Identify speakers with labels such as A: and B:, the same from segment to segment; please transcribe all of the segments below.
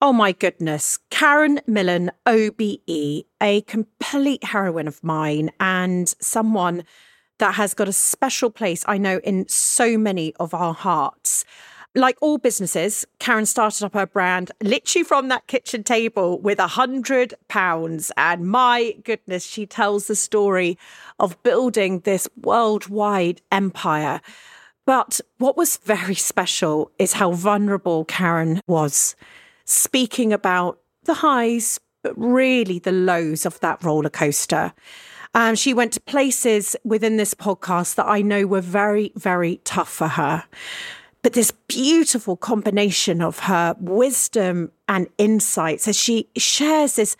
A: Oh my goodness. Karen Millen, OBE, a complete heroine of mine and someone that has got a special place, I know, in so many of our hearts. Like all businesses, Karen started up her brand literally from that kitchen table with a hundred pounds. And my goodness, she tells the story of building this worldwide empire. But what was very special is how vulnerable Karen was speaking about the highs, but really the lows of that roller coaster. Um, she went to places within this podcast that I know were very, very tough for her. But this beautiful combination of her wisdom and insights as she shares this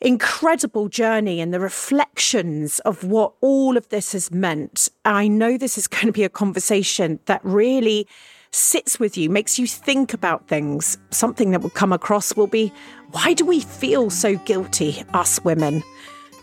A: incredible journey and the reflections of what all of this has meant. I know this is going to be a conversation that really sits with you, makes you think about things. Something that will come across will be why do we feel so guilty, us women?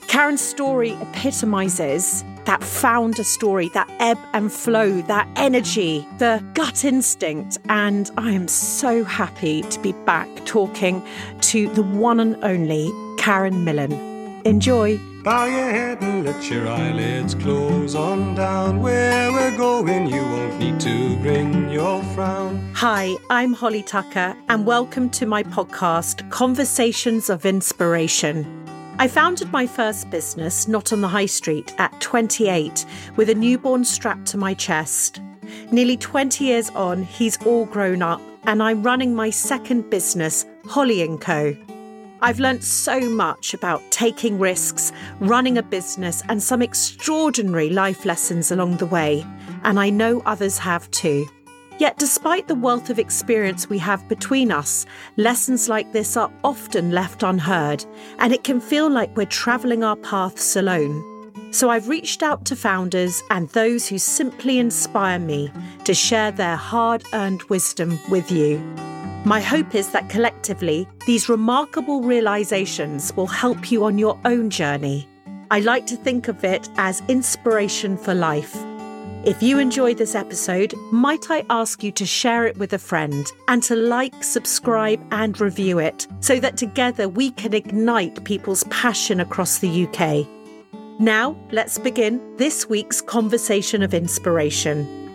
A: Karen's story epitomizes that founder story, that ebb and flow, that energy, the gut instinct. And I am so happy to be back talking to the one and only Karen Millen. Enjoy.
B: Bow your head and let your eyelids close on down. Where we're going, you won't need to bring your frown.
A: Hi, I'm Holly Tucker, and welcome to my podcast, Conversations of Inspiration. I founded my first business, not on the high street, at 28 with a newborn strapped to my chest. Nearly 20 years on, he's all grown up, and I'm running my second business, Holly & Co. I've learnt so much about taking risks, running a business, and some extraordinary life lessons along the way, and I know others have too. Yet, despite the wealth of experience we have between us, lessons like this are often left unheard, and it can feel like we're travelling our paths alone. So, I've reached out to founders and those who simply inspire me to share their hard earned wisdom with you. My hope is that collectively, these remarkable realizations will help you on your own journey. I like to think of it as inspiration for life if you enjoyed this episode, might I ask you to share it with a friend and to like, subscribe, and review it so that together we can ignite people's passion across the UK? Now, let's begin this week's conversation of inspiration.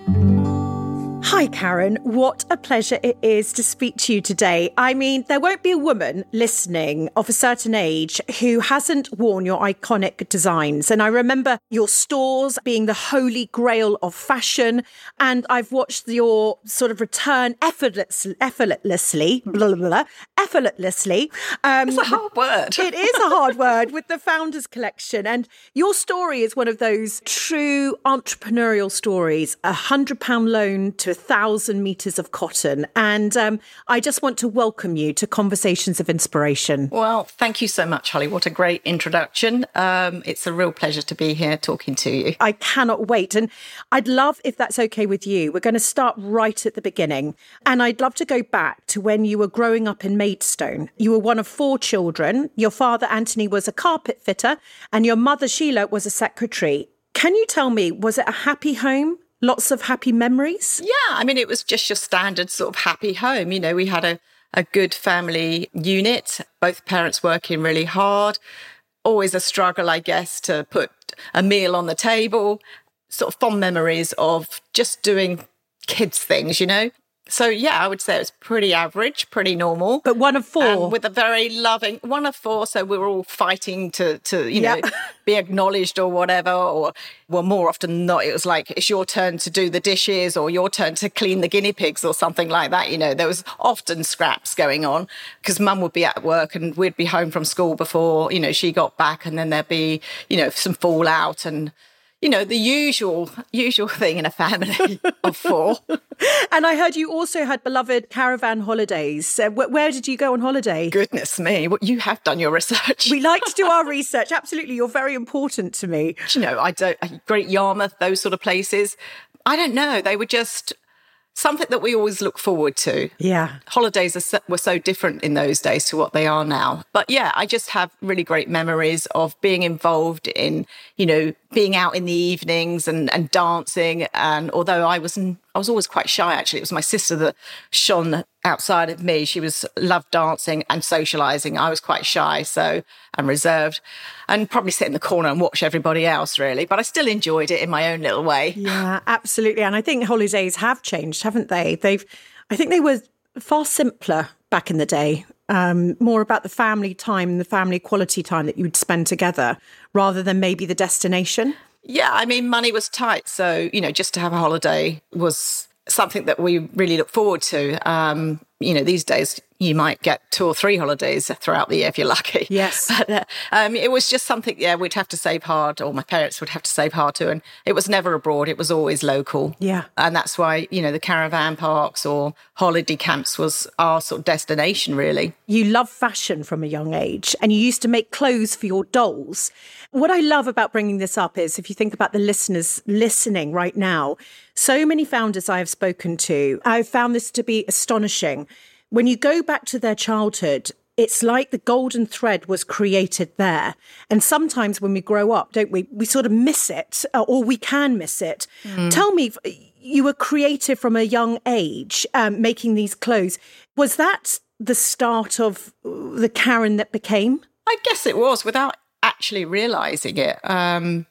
A: Hi, Karen. What a pleasure it is to speak to you today. I mean, there won't be a woman listening of a certain age who hasn't worn your iconic designs. And I remember your stores being the holy grail of fashion. And I've watched your sort of return effortless, effortlessly, blah, blah, blah, effortlessly.
C: Um, it's a hard word.
A: it is a hard word with the Founders Collection. And your story is one of those true entrepreneurial stories a hundred pound loan to a thousand meters of cotton. And um, I just want to welcome you to Conversations of Inspiration.
C: Well, thank you so much, Holly. What a great introduction. Um, it's a real pleasure to be here talking to you.
A: I cannot wait. And I'd love, if that's okay with you, we're going to start right at the beginning. And I'd love to go back to when you were growing up in Maidstone. You were one of four children. Your father, Anthony, was a carpet fitter, and your mother, Sheila, was a secretary. Can you tell me, was it a happy home? Lots of happy memories?
C: Yeah, I mean, it was just your standard sort of happy home. You know, we had a, a good family unit, both parents working really hard. Always a struggle, I guess, to put a meal on the table. Sort of fond memories of just doing kids' things, you know? So yeah, I would say it's pretty average, pretty normal.
A: But one of four
C: with a very loving one of four. So we were all fighting to to you know be acknowledged or whatever. Or well, more often than not, it was like it's your turn to do the dishes or your turn to clean the guinea pigs or something like that. You know, there was often scraps going on because mum would be at work and we'd be home from school before you know she got back, and then there'd be you know some fallout and you know, the usual usual thing in a family of four.
A: and I heard you also had beloved caravan holidays. Uh, wh- where did you go on holiday?
C: Goodness me, what you have done your research.
A: we like to do our research. Absolutely, you're very important to me.
C: You know, I don't. Great Yarmouth, those sort of places. I don't know. They were just something that we always look forward to.
A: Yeah.
C: Holidays so, were so different in those days to what they are now. But yeah, I just have really great memories of being involved in, you know, being out in the evenings and, and dancing. And although I was I was always quite shy, actually. It was my sister that shone outside of me. She was loved dancing and socializing. I was quite shy, so and reserved, and probably sit in the corner and watch everybody else, really. But I still enjoyed it in my own little way.
A: Yeah, absolutely. And I think holidays have changed, haven't they? They've, I think they were far simpler back in the day. Um, more about the family time, the family quality time that you would spend together, rather than maybe the destination.
C: Yeah, I mean, money was tight. So, you know, just to have a holiday was something that we really look forward to. Um, you know, these days you might get two or three holidays throughout the year if you're lucky.
A: Yes.
C: But uh, um, it was just something, yeah, we'd have to save hard, or my parents would have to save hard to. And it was never abroad, it was always local.
A: Yeah.
C: And that's why, you know, the caravan parks or holiday camps was our sort of destination, really.
A: You love fashion from a young age and you used to make clothes for your dolls. What I love about bringing this up is if you think about the listeners listening right now, so many founders I have spoken to, I've found this to be astonishing. When you go back to their childhood, it's like the golden thread was created there. And sometimes when we grow up, don't we, we sort of miss it uh, or we can miss it. Mm. Tell me, you were creative from a young age, um, making these clothes. Was that the start of the Karen that became?
C: I guess it was without actually realizing it. Um,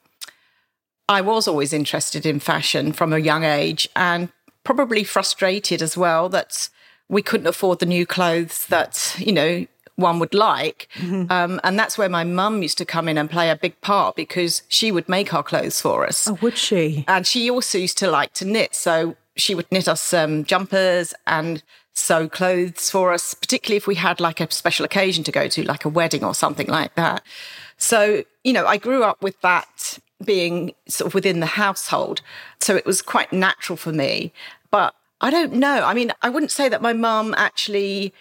C: I was always interested in fashion from a young age and probably frustrated as well that we couldn't afford the new clothes that, you know, one would like. Mm-hmm. Um, and that's where my mum used to come in and play a big part because she would make our clothes for us.
A: Oh, would she?
C: And she also used to like to knit. So she would knit us um, jumpers and sew clothes for us, particularly if we had like a special occasion to go to, like a wedding or something like that. So, you know, I grew up with that being sort of within the household. So it was quite natural for me. But I don't know. I mean, I wouldn't say that my mum actually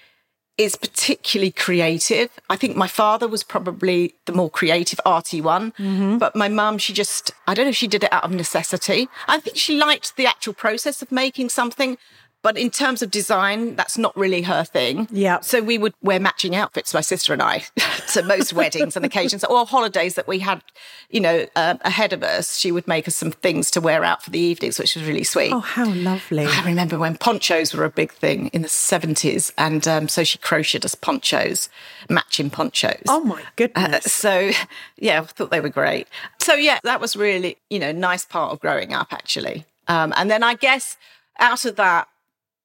C: is particularly creative. I think my father was probably the more creative, arty one. Mm-hmm. But my mum, she just, I don't know if she did it out of necessity. I think she liked the actual process of making something. But in terms of design, that's not really her thing.
A: Yeah.
C: So we would wear matching outfits, my sister and I, to most weddings and occasions or holidays that we had, you know, uh, ahead of us. She would make us some things to wear out for the evenings, which was really sweet.
A: Oh, how lovely.
C: I remember when ponchos were a big thing in the 70s. And um, so she crocheted us ponchos, matching ponchos.
A: Oh, my goodness.
C: Uh, so, yeah, I thought they were great. So, yeah, that was really, you know, nice part of growing up, actually. Um, and then I guess out of that,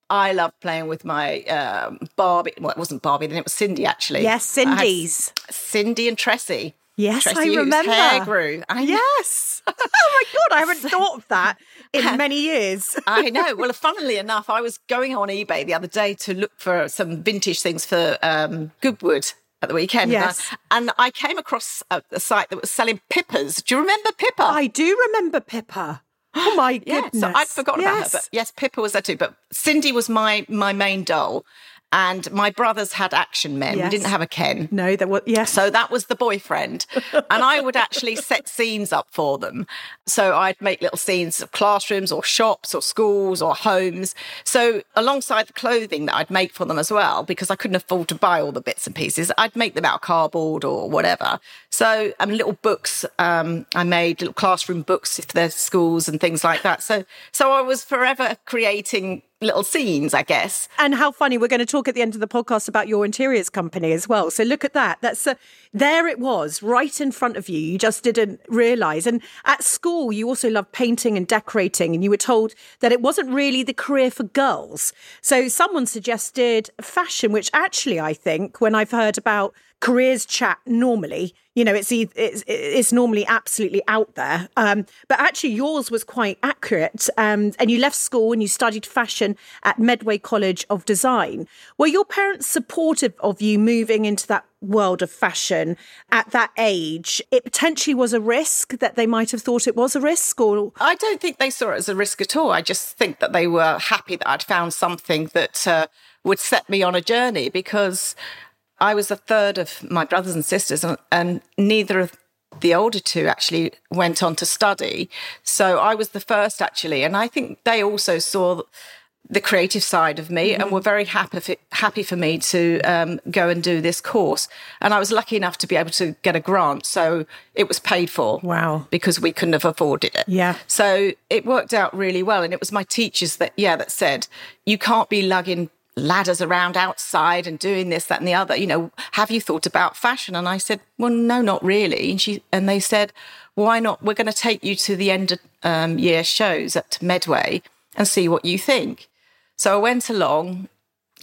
C: I loved playing with my um, Barbie. Well, it wasn't Barbie, then it was Sindy, actually.
A: Yes, Sindy's.
C: Sindy and Tressy.
A: Yes,
C: Tressy
A: I remember.
C: hair grew. I
A: yes. oh my God, I haven't thought of that in many years.
C: I know. Well, funnily enough, I was going on eBay the other day to look for some vintage things for um, Goodwood at the weekend.
A: Yes.
C: And I came across a, a, site that was selling Pippas. Do you remember Pippa?
A: I do remember Pippa. Oh my goodness!
C: yeah, so I'd forgotten yes. about her, but yes, Pippa was there too. But Sindy was my my main doll, and my brothers had action men. Yes. We didn't have a Ken.
A: No, there was yes.
C: So that was the boyfriend, and I would actually set scenes up for them. So I'd make little scenes of classrooms or shops or schools or homes. So alongside the clothing that I'd make for them as well, because I couldn't afford to buy all the bits and pieces, I'd make them out of cardboard or whatever. So I mean, little books um, I made, little classroom books if there's schools and things like that. So so I was forever creating little scenes, I guess.
A: And how funny. We're going to talk at the end of the podcast about your interiors company as well. So look at that. That's uh, there it was right in front of you. You just didn't realize. And at school, you also loved painting and decorating. And you were told that it wasn't really the career for girls. So someone suggested fashion, which actually I think when I've heard about careers chat normally you know it's it's, it's normally absolutely out there. Um, but actually yours was quite accurate um, and you left school and you studied fashion at medway college of design. Were your parents supportive of you moving into that world of fashion at that age? It potentially was a risk that they might have thought it was a risk or?
C: I don't think they saw it as a risk at all. I just think that they were happy that i'd found something that uh, would set me on a journey because I was the third of my brothers and sisters, and, and neither of the older two actually went on to study. So I was the first actually. And I think they also saw the creative side of me and were very happy for, happy for me to um, go and do this course. And I was lucky enough to be able to get a grant, so it was paid for.
A: Wow.
C: Because we couldn't have afforded it.
A: Yeah.
C: So it worked out really well, and it was my teachers that yeah that said you can't be lugging ladders around outside and doing this that and the other you know have you thought about fashion and i said well no not really and she and they said why not we're going to take you to the end of um, year shows at medway and see what you think so I went along,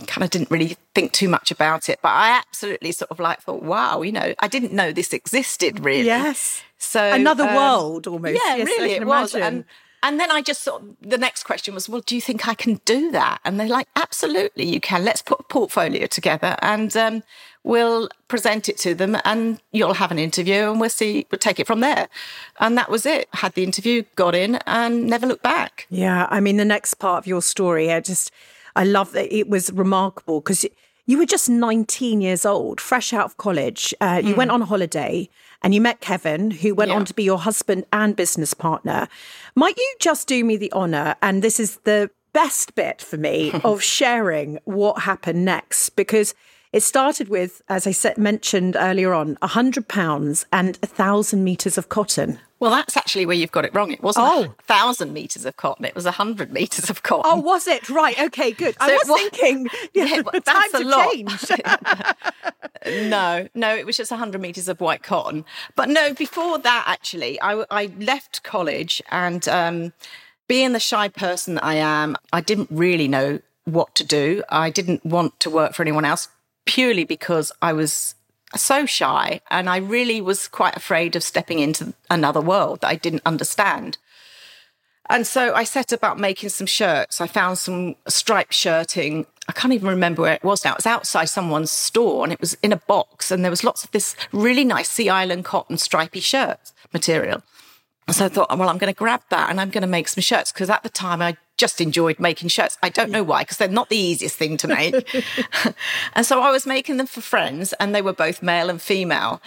C: kind of didn't really think too much about it, but I absolutely sort of like thought, wow, you know, I didn't know this existed really.
A: Yes.
C: So
A: Another
C: um,
A: world almost.
C: Yeah,
A: Yes,
C: really, it was. And and then I just of, the next question was, well, do you think I can do that? And they're like, absolutely, you can. Let's put a portfolio together and um, we'll present it to them and you'll have an interview and we'll see, we'll take it from there. And that was it. Had the interview, got in and never looked back.
A: Yeah, I mean, the next part of your story, I just, I love that it was remarkable because you were just 19 years old, fresh out of college. Uh, you went on holiday and you met Kevin, who went
C: Yeah.
A: on to be your husband and business partner. Might you just do me the honor? And this is the best bit for me of sharing what happened next because. It started with, as I said, mentioned earlier on, a hundred pounds and a thousand meters of cotton.
C: Well, that's actually where you've got it wrong. It wasn't
A: Oh.
C: a thousand meters of cotton; it was a hundred meters of cotton.
A: Oh, was it right? Okay, good. I
C: So
A: was thinking, yeah,
C: Yeah, well,
A: time
C: that's a
A: to
C: lot.
A: change.
C: no, no, it was just a 100 meters of white cotton. But no, before that, actually, I, I left college and um, being the shy person that I am, I didn't really know what to do. I didn't want to work for anyone else purely because I was so shy and I really was quite afraid of stepping into another world that I didn't understand. And so I set about making some shirts. I found some striped shirting. I can't even remember where it was now. It was outside someone's store and it was in a box and there was lots of this really nice Sea Island cotton stripy shirt material. And so I thought, well, I'm going to grab that and I'm going to make some shirts because at the time I just enjoyed making shirts. I don't know why, because they're not the easiest thing to make. and so I was making them for friends and they were both male and female.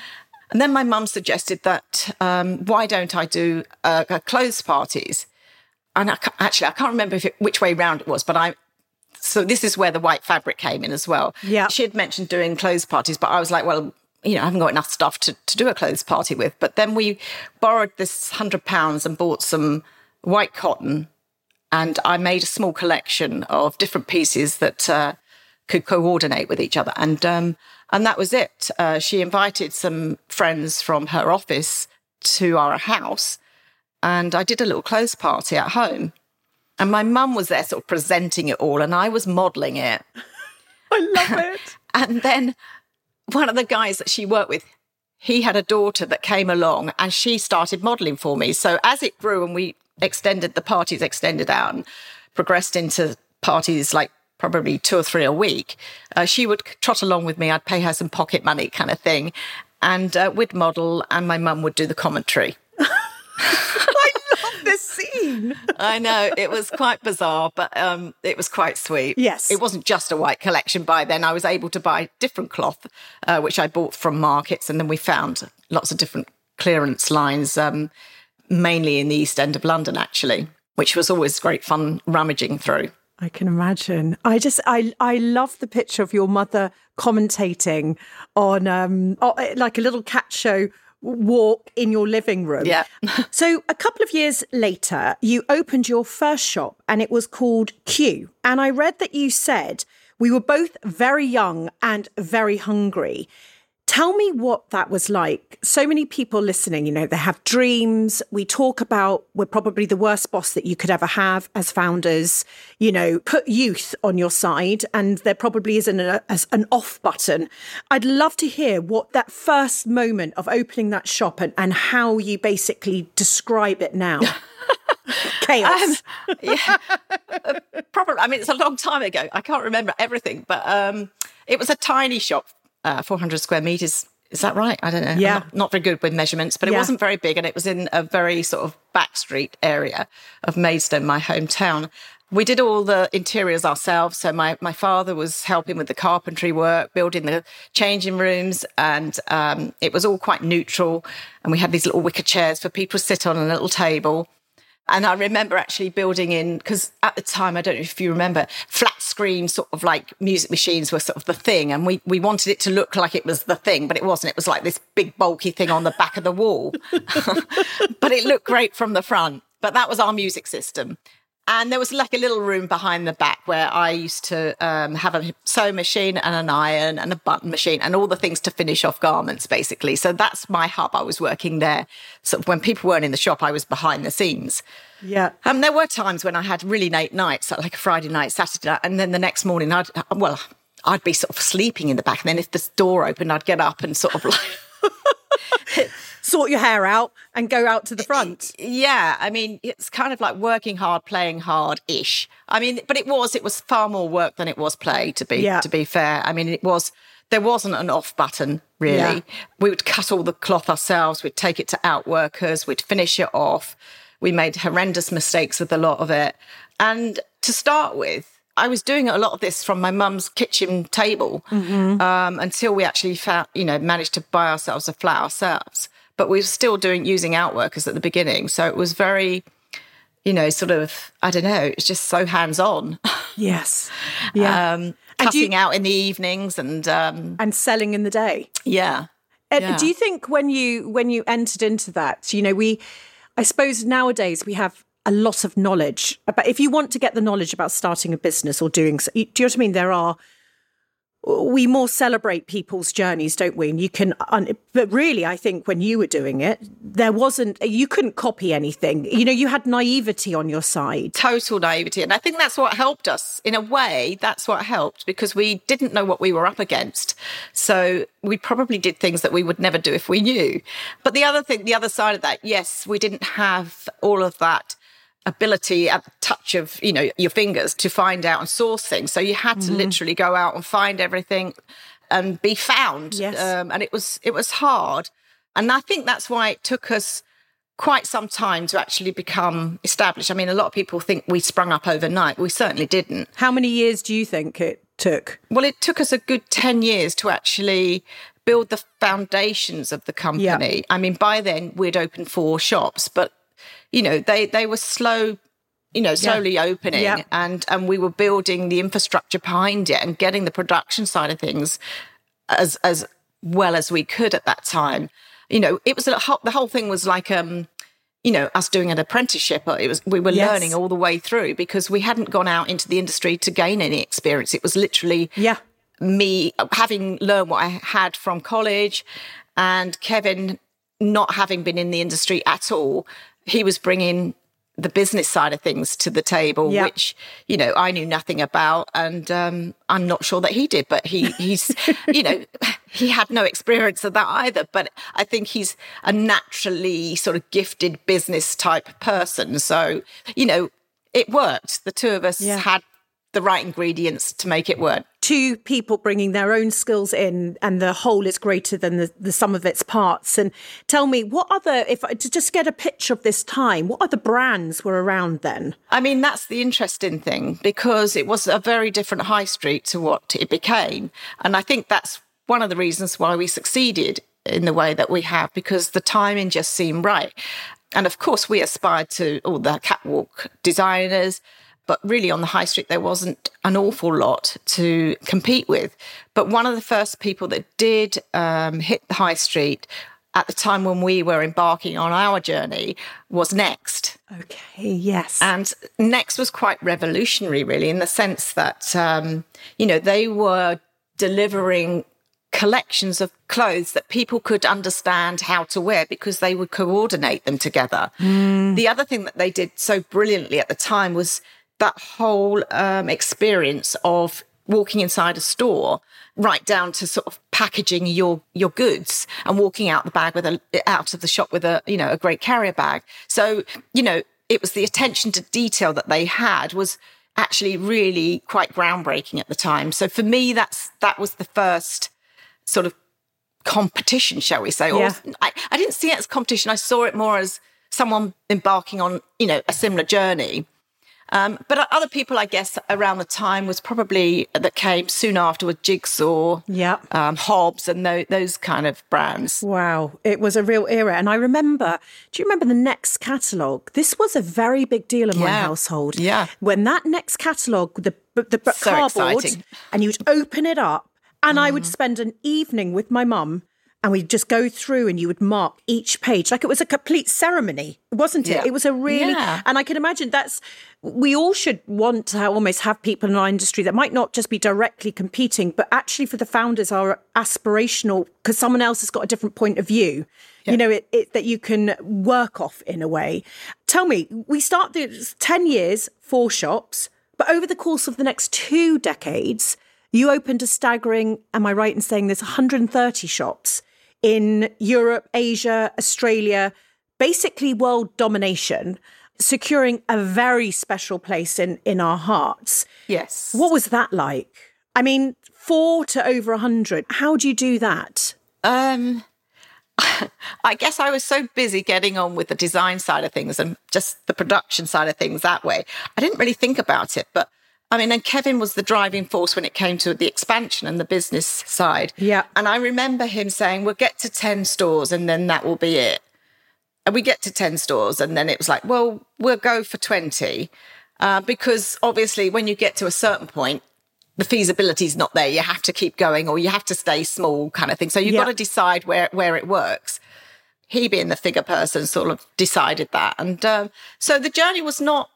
C: And then my mum suggested that um, why don't I do uh, clothes parties? and I, actually I can't remember if it, which way round it was, but I. So this is where the white fabric came in as well.
A: Yeah.
C: she had mentioned doing clothes parties, but I was like, well, you know, I haven't got enough stuff to, to do a clothes party with. But then we borrowed this hundred pounds and bought some white cotton, and I made a small collection of different pieces that uh, could coordinate with each other, and um, and that was it. Uh, she invited some friends from her office to our house and I did a little clothes party at home. And my mum was there sort of presenting it all, and I was modelling it.
A: I love it.
C: And then one of the guys that she worked with, he had a daughter that came along and she started modelling for me. So as it grew and we extended, the parties extended out and progressed into parties like probably two or three a week, uh, she would trot along with me. I'd pay her some pocket money kind of thing. And uh, we'd model, and my mum would do the commentary.
A: I love this scene.
C: I know it was quite bizarre, but um, it was quite sweet.
A: Yes.
C: it wasn't just a white collection. By then, I was able to buy different cloth, uh, which I bought from markets, and then we found lots of different clearance lines, um, mainly in the East End of London, actually, which was always great fun rummaging through.
A: I can imagine. I just, I, I love the picture of your mother commentating on, um, like a little cat show walk in your living room.
C: Yeah.
A: so a couple of years later, you opened your first shop and it was called Q. And I read that you said we were both very young and very hungry. Tell me what that was like. So many people listening, you know, they have dreams. We talk about we're probably the worst boss that you could ever have as founders. You know, put youth on your side, and there probably isn't a, an off button. I'd love to hear what that first moment of opening that shop and, and how you basically describe it now. Chaos.
C: yeah, probably. I mean, it's a long time ago. I can't remember everything, but um, it was a tiny shop, uh, 400 square meters. Is that right? I don't know.
A: Yeah.
C: not, not very good with measurements, but it
A: Yeah.
C: wasn't very big, and it was in a very sort of back street area of Maidstone, my hometown. We did all the interiors ourselves. So my, my father was helping with the carpentry work, building the changing rooms, and um, it was all quite neutral. And we had these little wicker chairs for people to sit on and a little table. And I remember actually building in, because at the time, I don't know if you remember, flat screen sort of like music machines were sort of the thing. And we, we wanted it to look like it was the thing, but it wasn't. It was like this big bulky thing on the back of the wall. but it looked great from the front. But that was our music system. And there was like a little room behind the back where I used to um, have a sewing machine and an iron and a button machine and all the things to finish off garments, basically. So that's my hub. I was working there. So when people weren't in the shop, I was behind the scenes.
A: Yeah.
C: Um, there were times when I had really late nights, like a Friday night, Saturday night, and then the next morning, I'd, well, I'd be sort of sleeping in the back. And then if the door opened, I'd get up and sort of like.
A: sort your hair out and go out to the front.
C: Yeah, I mean, it's kind of like working hard, playing hard ish. I mean, but it was it was far more work than it was play. To be yeah. to be fair, I mean, it was there wasn't an off button really. Yeah. We would cut all the cloth ourselves. We'd take it to outworkers. We'd finish it off. We made horrendous mistakes with a lot of it. And to start with, I was doing a lot of this from my mum's kitchen table mm-hmm. um, until we actually found, you know, managed to buy ourselves a flat ourselves but we were still doing using outworkers at the beginning. So it was very, you know, sort of, I don't know, it's just so hands on.
A: Yes. Yeah.
C: um, cutting you, out in the evenings and um,
A: and selling in the day.
C: Yeah.
A: yeah. Do you think when you when you entered into that, you know, we, I suppose nowadays we have a lot of knowledge about if you want to get the knowledge about starting a business or doing, do you know what I mean? There are we more celebrate people's journeys, don't we? And you can, but really, I think when you were doing it, there wasn't, you couldn't copy anything. You know, you had naivety on your side.
C: Total naivety. And I think that's what helped us. In a way, that's what helped because we didn't know what we were up against. So we probably did things that we would never do if we knew. But the other thing, the other side of that, yes, we didn't have all of that ability at the touch of you know your fingers to find out and source things. So you had to mm-hmm. literally go out and find everything and be found.
A: Yes.
C: Um, and it was it was hard. And i think that's why it took us quite some time to actually become established. I mean a lot of people think we sprung up overnight. We certainly didn't.
A: How many years do you think it took?
C: Well it took us a good 10 years to actually build the foundations of the company. I mean by then we'd opened four shops but you know, they they were slow you know slowly yeah. opening yeah. and and we were building the infrastructure behind it and getting the production side of things as as well as we could at that time you know it was a whole, the whole thing was like um you know us doing an apprenticeship it was we were yes. learning all the way through because we hadn't gone out into the industry to gain any experience it was literally
A: yeah
C: me having learned what i had from college and kevin not having been in the industry at all he was bringing the business side of things to the table, yep. which you know I knew nothing about, and um, I'm not sure that he did. But he he's you know he had no experience of that either. But I think he's a naturally sort of gifted business type person. So you know it worked. The two of us yeah. had the right ingredients to make it work.
A: Two people bringing their own skills in, and the whole is greater than the, the sum of its parts. And tell me, what other, if to just get a picture of this time, what other brands were around then?
C: I mean, that's the interesting thing because it was a very different high street to what it became. And I think that's one of the reasons why we succeeded in the way that we have because the timing just seemed right. And of course, we aspired to all the catwalk designers, but really on the high street there wasn't an awful lot to compete with. But one of the first people that did um, hit the high street at the time when we were embarking on our journey was Next.
A: Okay, yes.
C: And Next was quite revolutionary, really, in the sense that, um, you know, they were delivering collections of clothes that people could understand how to wear because they would coordinate them together. Mm. The other thing that they did so brilliantly at the time was that whole um, experience of walking inside a store right down to sort of packaging your your goods and walking out the bag with a out of the shop with a you know a great carrier bag. So you know it was the attention to detail that they had was actually really quite groundbreaking at the time. So for me that's that was the first sort of competition shall we say
A: yeah.
C: or I, I didn't see it as competition. I saw it more as someone embarking on you know a similar journey Um, but other people, I guess, around the time was probably that came soon after with Jigsaw,
A: yeah,
C: um, Hobbs, and those, those kind of brands.
A: Wow, it was a real era. And I remember, do you remember the Next catalogue? This was a very big deal in my household.
C: Yeah.
A: when that Next catalogue, the the
C: So
A: cardboard,
C: exciting.
A: and you'd open it up, and I
C: Mm.
A: would spend an evening with my mum. And we'd just go through and you would mark each page like it was a complete ceremony, wasn't it?
C: Yeah.
A: It was a really,
C: Yeah.
A: and I can imagine that's, we all should want to almost have people in our industry that might not just be directly competing, but actually for the founders are aspirational because someone else has got a different point of view. You know, it, it that you can work off in a way. Tell me, we start the 10 years, four shops, but over the course of the next two decades, you opened a staggering, am I right in saying there's 130 shops in Europe, Asia, Australia, basically world domination, securing a very special place in, in our hearts.
C: Yes.
A: What was that like? I mean, four to over a 100. How do you do that?
C: Um, I guess I was so busy getting on with the design side of things and just the production side of things that way. I didn't really think about it. But I mean, and Kevin was the driving force when it came to the expansion and the business side.
A: Yeah.
C: And I remember him saying, we'll get to 10 stores and then that will be it. And we get to 10 stores and then it was like, well, we'll go for 20. Uh, because obviously, when you get to a certain point, the feasibility is not there. You have to keep going or you have to stay small kind of thing. So you've
A: Yeah.
C: got to decide where, where it works. He being the figure person sort of decided that. And um, so the journey was not,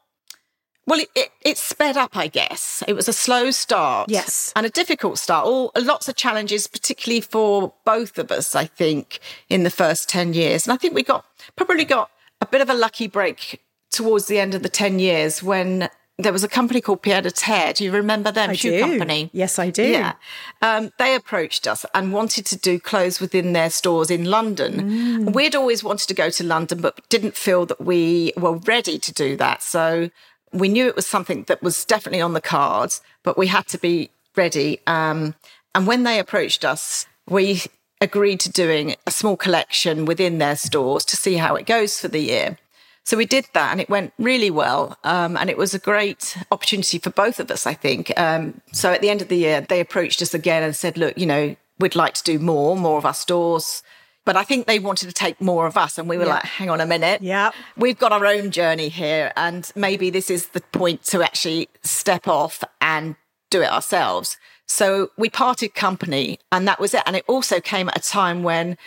C: well, it, it, it sped up, I guess. It was a slow start.
A: Yes.
C: And a difficult start. All lots of challenges, particularly for both of us, I think, in the first 10 years. And I think we got probably got a bit of a lucky break towards the end of the 10 years when there was a company called Pied à Terre. Do you remember them?
A: I
C: Shoe
A: do.
C: company.
A: Yes, I do.
C: Yeah. Um, they approached us and wanted to do clothes within their stores in London.
A: Mm.
C: We'd always wanted to go to London, but didn't feel that we were ready to do that. So we knew it was something that was definitely on the cards, but we had to be ready. Um, and when they approached us, we agreed to doing a small collection within their stores to see how it goes for the year. So we did that and it went really well. Um, and it was a great opportunity for both of us, I think. Um, so at the end of the year, they approached us again and said, look, you know, we'd like to do more, more of our stores. But I think they wanted to take more of us. And we were like, hang on a minute.
A: Yeah.
C: We've got our own journey here. And maybe this is the point to actually step off and do it ourselves. So we parted company and that was it. And it also came at a time when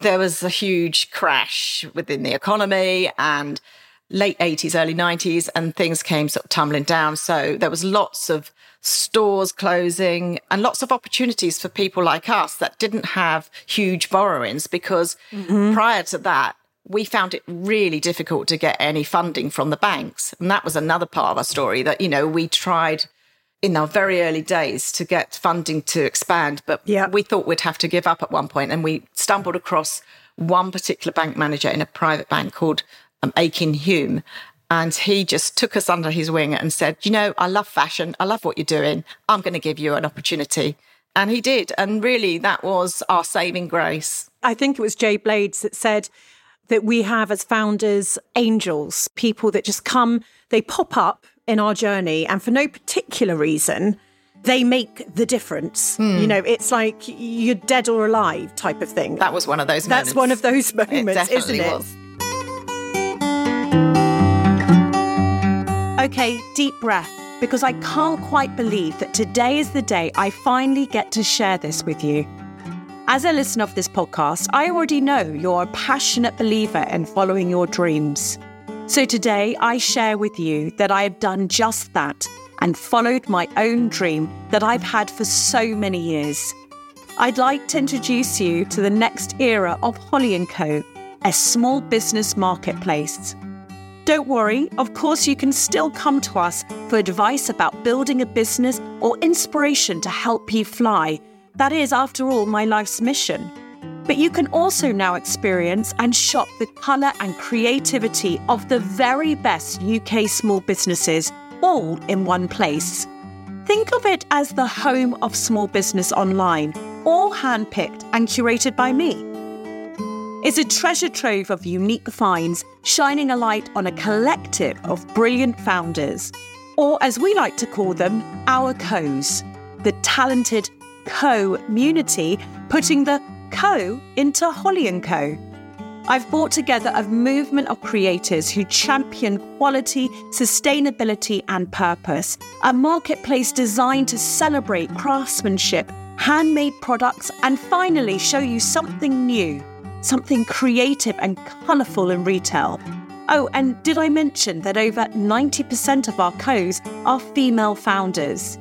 C: there was a huge crash within the economy and late 80s, early 90s, and things came sort of tumbling down. So there was lots of stores closing and lots of opportunities for people like us that didn't have huge borrowings because mm-hmm. prior to that, we found it really difficult to get any funding from the banks. And that was another part of our story that, you know, we tried in our very early days to get funding to expand, but
A: Yeah.
C: we thought we'd have to give up at one point, and we stumbled across one particular bank manager in a private bank called um, Aitken Hume, and he just took us under his wing and said, "You know, I love fashion. I love what you're doing. I'm going to give you an opportunity." And he did, and really, that was our saving grace.
A: I think it was Jay Blades that said that we have as founders angels, people that just come, they pop up in our journey, and for no particular reason, they make the difference. You know, it's like you're dead or alive type of thing.
C: That was one of those. Moments.
A: That's
C: moments.
A: one of those moments, isn't it?
C: was.
A: Okay, deep breath, because I can't quite believe that today is the day I finally get to share this with you. As a listener of this podcast, I already know you're a passionate believer in following your dreams. So today I share with you that I have done just that and followed my own dream that I've had for so many years. I'd like to introduce you to the next era of Holly & Co, a small business marketplace. Don't worry, of course, you can still come to us for advice about building a business or inspiration to help you fly. That is, after all, my life's mission. But you can also now experience and shop the colour and creativity of the very best UK small businesses all in one place. Think of it as the home of small business online, all handpicked and curated by me. It's a treasure trove of unique finds, shining a light on a collective of brilliant founders. or as we like to call them, our co's, the talented co community, putting the co into Holly & Co. I've brought together a movement of creators who champion quality, sustainability, and purpose. A marketplace designed to celebrate craftsmanship, handmade products, and finally show you something new, something creative and colourful in retail. Oh, and did I mention that over 90% of our co's are female founders?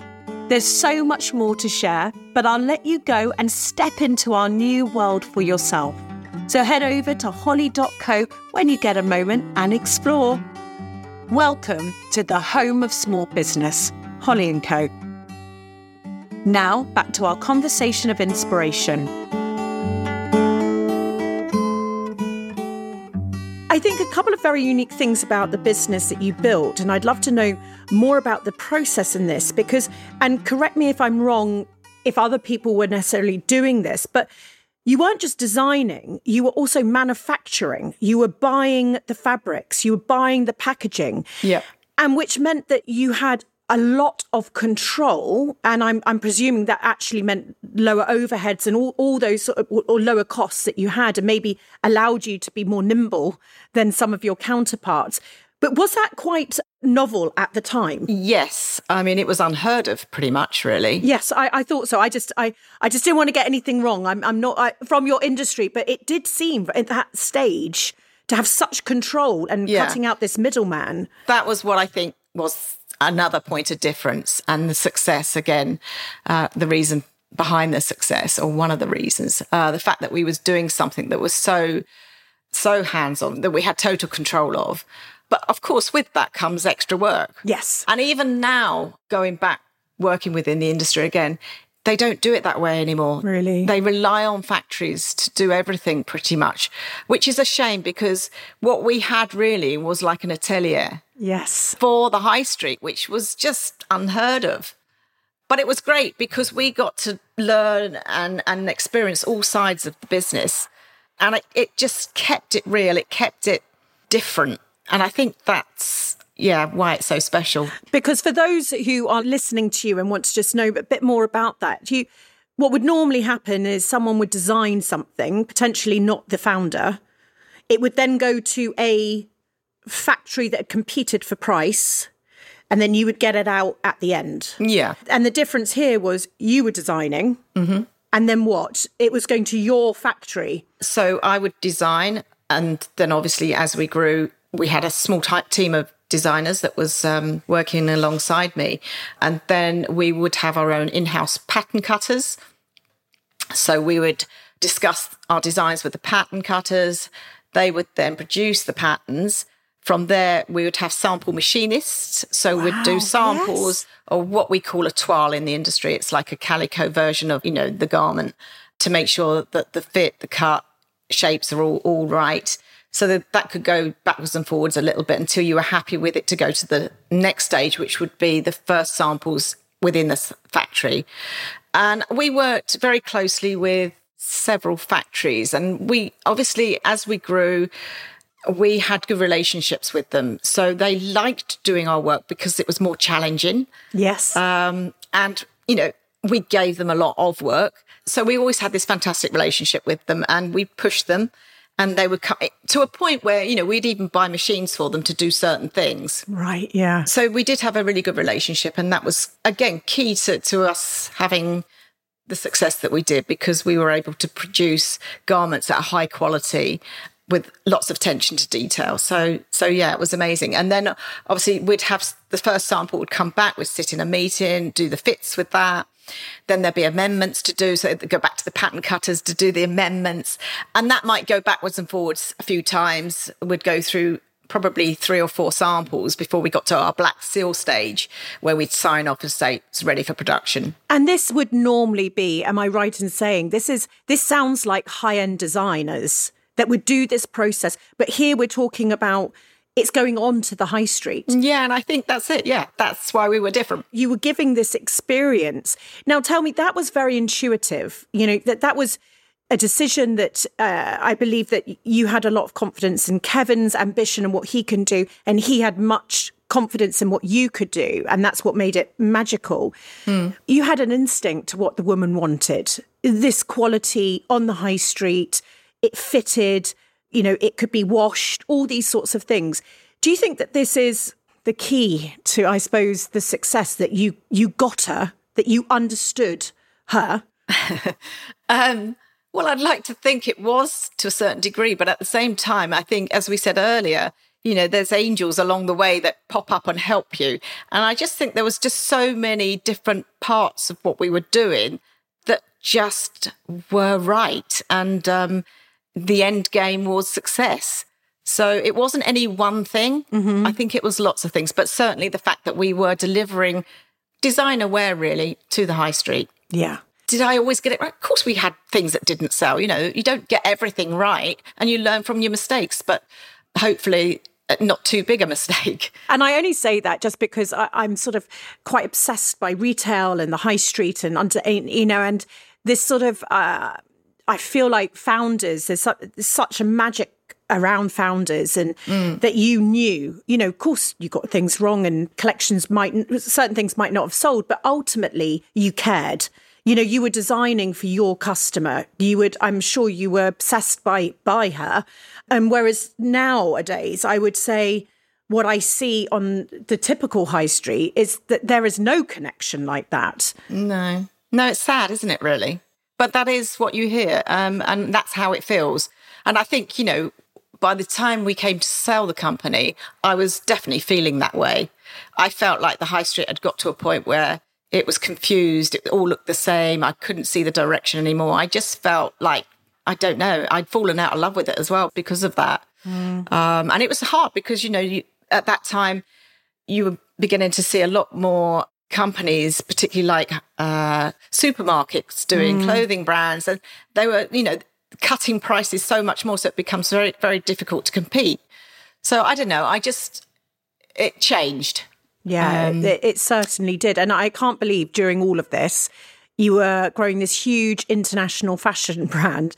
A: There's so much more to share, but I'll let you go and step into our new world for yourself. So head over to holly.co when you get a moment and explore. Welcome to the home of small business, Holly & Co. Now, back to our conversation of inspiration. I think a couple of very unique things about the business that you built, and I'd love to know more about the process in this because, and correct me if I'm wrong, if other people were necessarily doing this, but you weren't just designing, you were also manufacturing. You were buying the fabrics, you were buying the packaging.
C: Yeah.
A: And which meant that you had a lot of control. And I'm, I'm presuming that actually meant lower overheads and all, all those sort of, or lower costs that you had and maybe allowed you to be more nimble than some of your counterparts. But was that quite novel at the time?
C: Yes. I mean, it was unheard of pretty much, really.
A: Yes, I, I thought so. I just, I, I just didn't want to get anything wrong. I'm, I'm not I, from your industry, but it did seem at that stage to have such control and
C: Yeah.
A: cutting out this middleman.
C: That was what I think was another point of difference and the success again, uh, the reason behind the success or one of the reasons, uh, the fact that we was doing something that was so, so hands-on that we had total control of. But of course, with that comes extra work.
A: Yes.
C: And even now, going back working within the industry again, they don't do it that way anymore.
A: Really?
C: They rely on factories to do everything pretty much, which is a shame because what we had really was like an atelier
A: Yes.
C: for the high street, which was just unheard of. But it was great because we got to learn and, and experience all sides of the business. And it, it just kept it real, it kept it different. And I think that's, yeah, why it's so special.
A: Because for those who are listening to you and want to just know a bit more about that, you what would normally happen is someone would design something, potentially not the founder. It would then go to a factory that competed for price, and then you would get it out at the end.
C: Yeah.
A: And the difference here was you were designing, mm-hmm. and then what? It was going to your factory.
C: So I would design, and then obviously as we grew, we had a small type team of designers that was um, working alongside me, and then we would have our own in-house pattern cutters. So we would discuss our designs with the pattern cutters. They would then produce the patterns. From there, we would have sample machinists. So we'd do samples
A: yes.
C: of what we call a toile in the industry. It's like a calico version of, you know, the garment to make sure that the fit, the cut, shapes are all, all right. So that that could go backwards and forwards a little bit until you were happy with it to go to the next stage, which would be the first samples within the factory. And we worked very closely with several factories. And we obviously, as we grew, we had good relationships with them. So they liked doing our work because it was more challenging.
A: Yes.
C: Um, and, you know, we gave them a lot of work. So we always had this fantastic relationship with them and we pushed them. And they would come to a point where, you know, we'd even buy machines for them to do certain things.
A: right. Yeah.
C: So we did have a really good relationship. And that was, again, key to, to us having the success that we did because we were able to produce garments at a high quality with lots of attention to detail. So, so yeah, it was amazing. And then obviously we'd have the first sample would come back, we'd sit in a meeting, do the fits with that. Then there'd be amendments to do. So go back to the pattern cutters to do the amendments. And that might go backwards and forwards a few times. We'd go through probably three or four samples before we got to our black seal stage where we'd sign off and say it's ready for production.
A: And this would normally be, am I right in saying this is this sounds like high-end designers that would do this process, but here we're talking about it's going on to the high street.
C: Yeah, and I think that's it. Yeah, that's why we were different.
A: You were giving this experience. Now tell me that was very intuitive, you know, that that was a decision that uh, I believe that you had a lot of confidence in Kevin's ambition and what he can do and he had much confidence in what you could do. And that's what made it magical. Mm. You had an instinct to what the woman wanted this quality on the high street, it fitted, you know, it could be washed, all these sorts of things. Do you think that this is the key to, I suppose, the success that you you got her, that you understood her?
C: um, well, I'd like to think it was to a certain degree, but at the same time, I think, as we said earlier, you know, there's angels along the way that pop up and help you. And I just think there was just so many different parts of what we were doing that just were right. And um, the end game was success. So it wasn't any one thing. Mm-hmm. I think it was lots of things, but certainly the fact that we were delivering designer wear really to the high street.
A: Yeah.
C: Did I always get it right? Of course, we had things that didn't sell. You know, you don't get everything right and you learn from your mistakes, but hopefully uh, not too big a mistake.
A: And I only say that just because I, am sort of quite obsessed by retail and the high street and under, you know, and this sort of, uh, I feel like founders, there's, su- there's such a magic around founders and mm. that you knew you know of course you got things wrong and collections might certain things might not have sold but ultimately you cared. You know you were designing for your customer. You would i'm sure you were obsessed by by her. And whereas nowadays i would say what i see on the typical high street is that there is no connection like that.
C: No. No it's sad isn't it really but that is what you hear um, and that's how it feels and i think you know by the time we came to sell the company i was definitely feeling that way i felt like the high street had got to a point where it was confused. It all looked the same. I couldn't see the direction anymore. I just felt like, I don't know, I'd fallen out of love with it as well because of that. Mm. Um, and it was hard because, you know, you, at that time, you were beginning to see a lot more companies, particularly like uh, supermarkets doing mm. clothing brands. And they were, you know, cutting prices so much more. So it becomes very, very difficult to compete. So I don't know. I just, it changed.
A: Yeah, um, it, it certainly did. And I can't believe during all of this, you were growing this huge international fashion brand.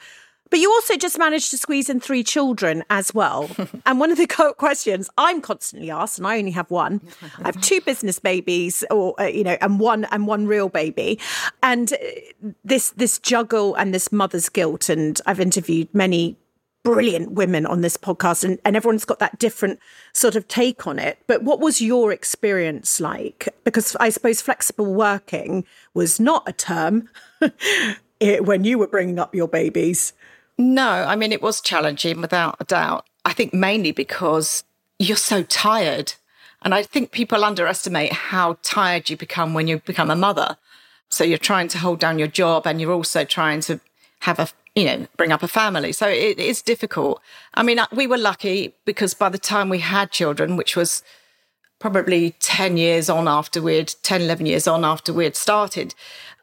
A: But you also just managed to squeeze in three children as well. and one of the questions I'm constantly asked, and I only have one, I have two business babies, or uh, you know, and one and one real baby, and uh, this this juggle and this mother's guilt. And I've interviewed many brilliant women on this podcast and, and everyone's got that different sort of take on it but what was your experience like because i suppose flexible working was not a term when you were bringing up your babies
C: no i mean it was challenging without a doubt i think mainly because you're so tired and i think people underestimate how tired you become when you become a mother so you're trying to hold down your job and you're also trying to have a you know, bring up a family. So it is difficult. I mean, uh, we were lucky because by the time we had children, which was probably 10 years on after we'd 10, 11 years on after we'd started,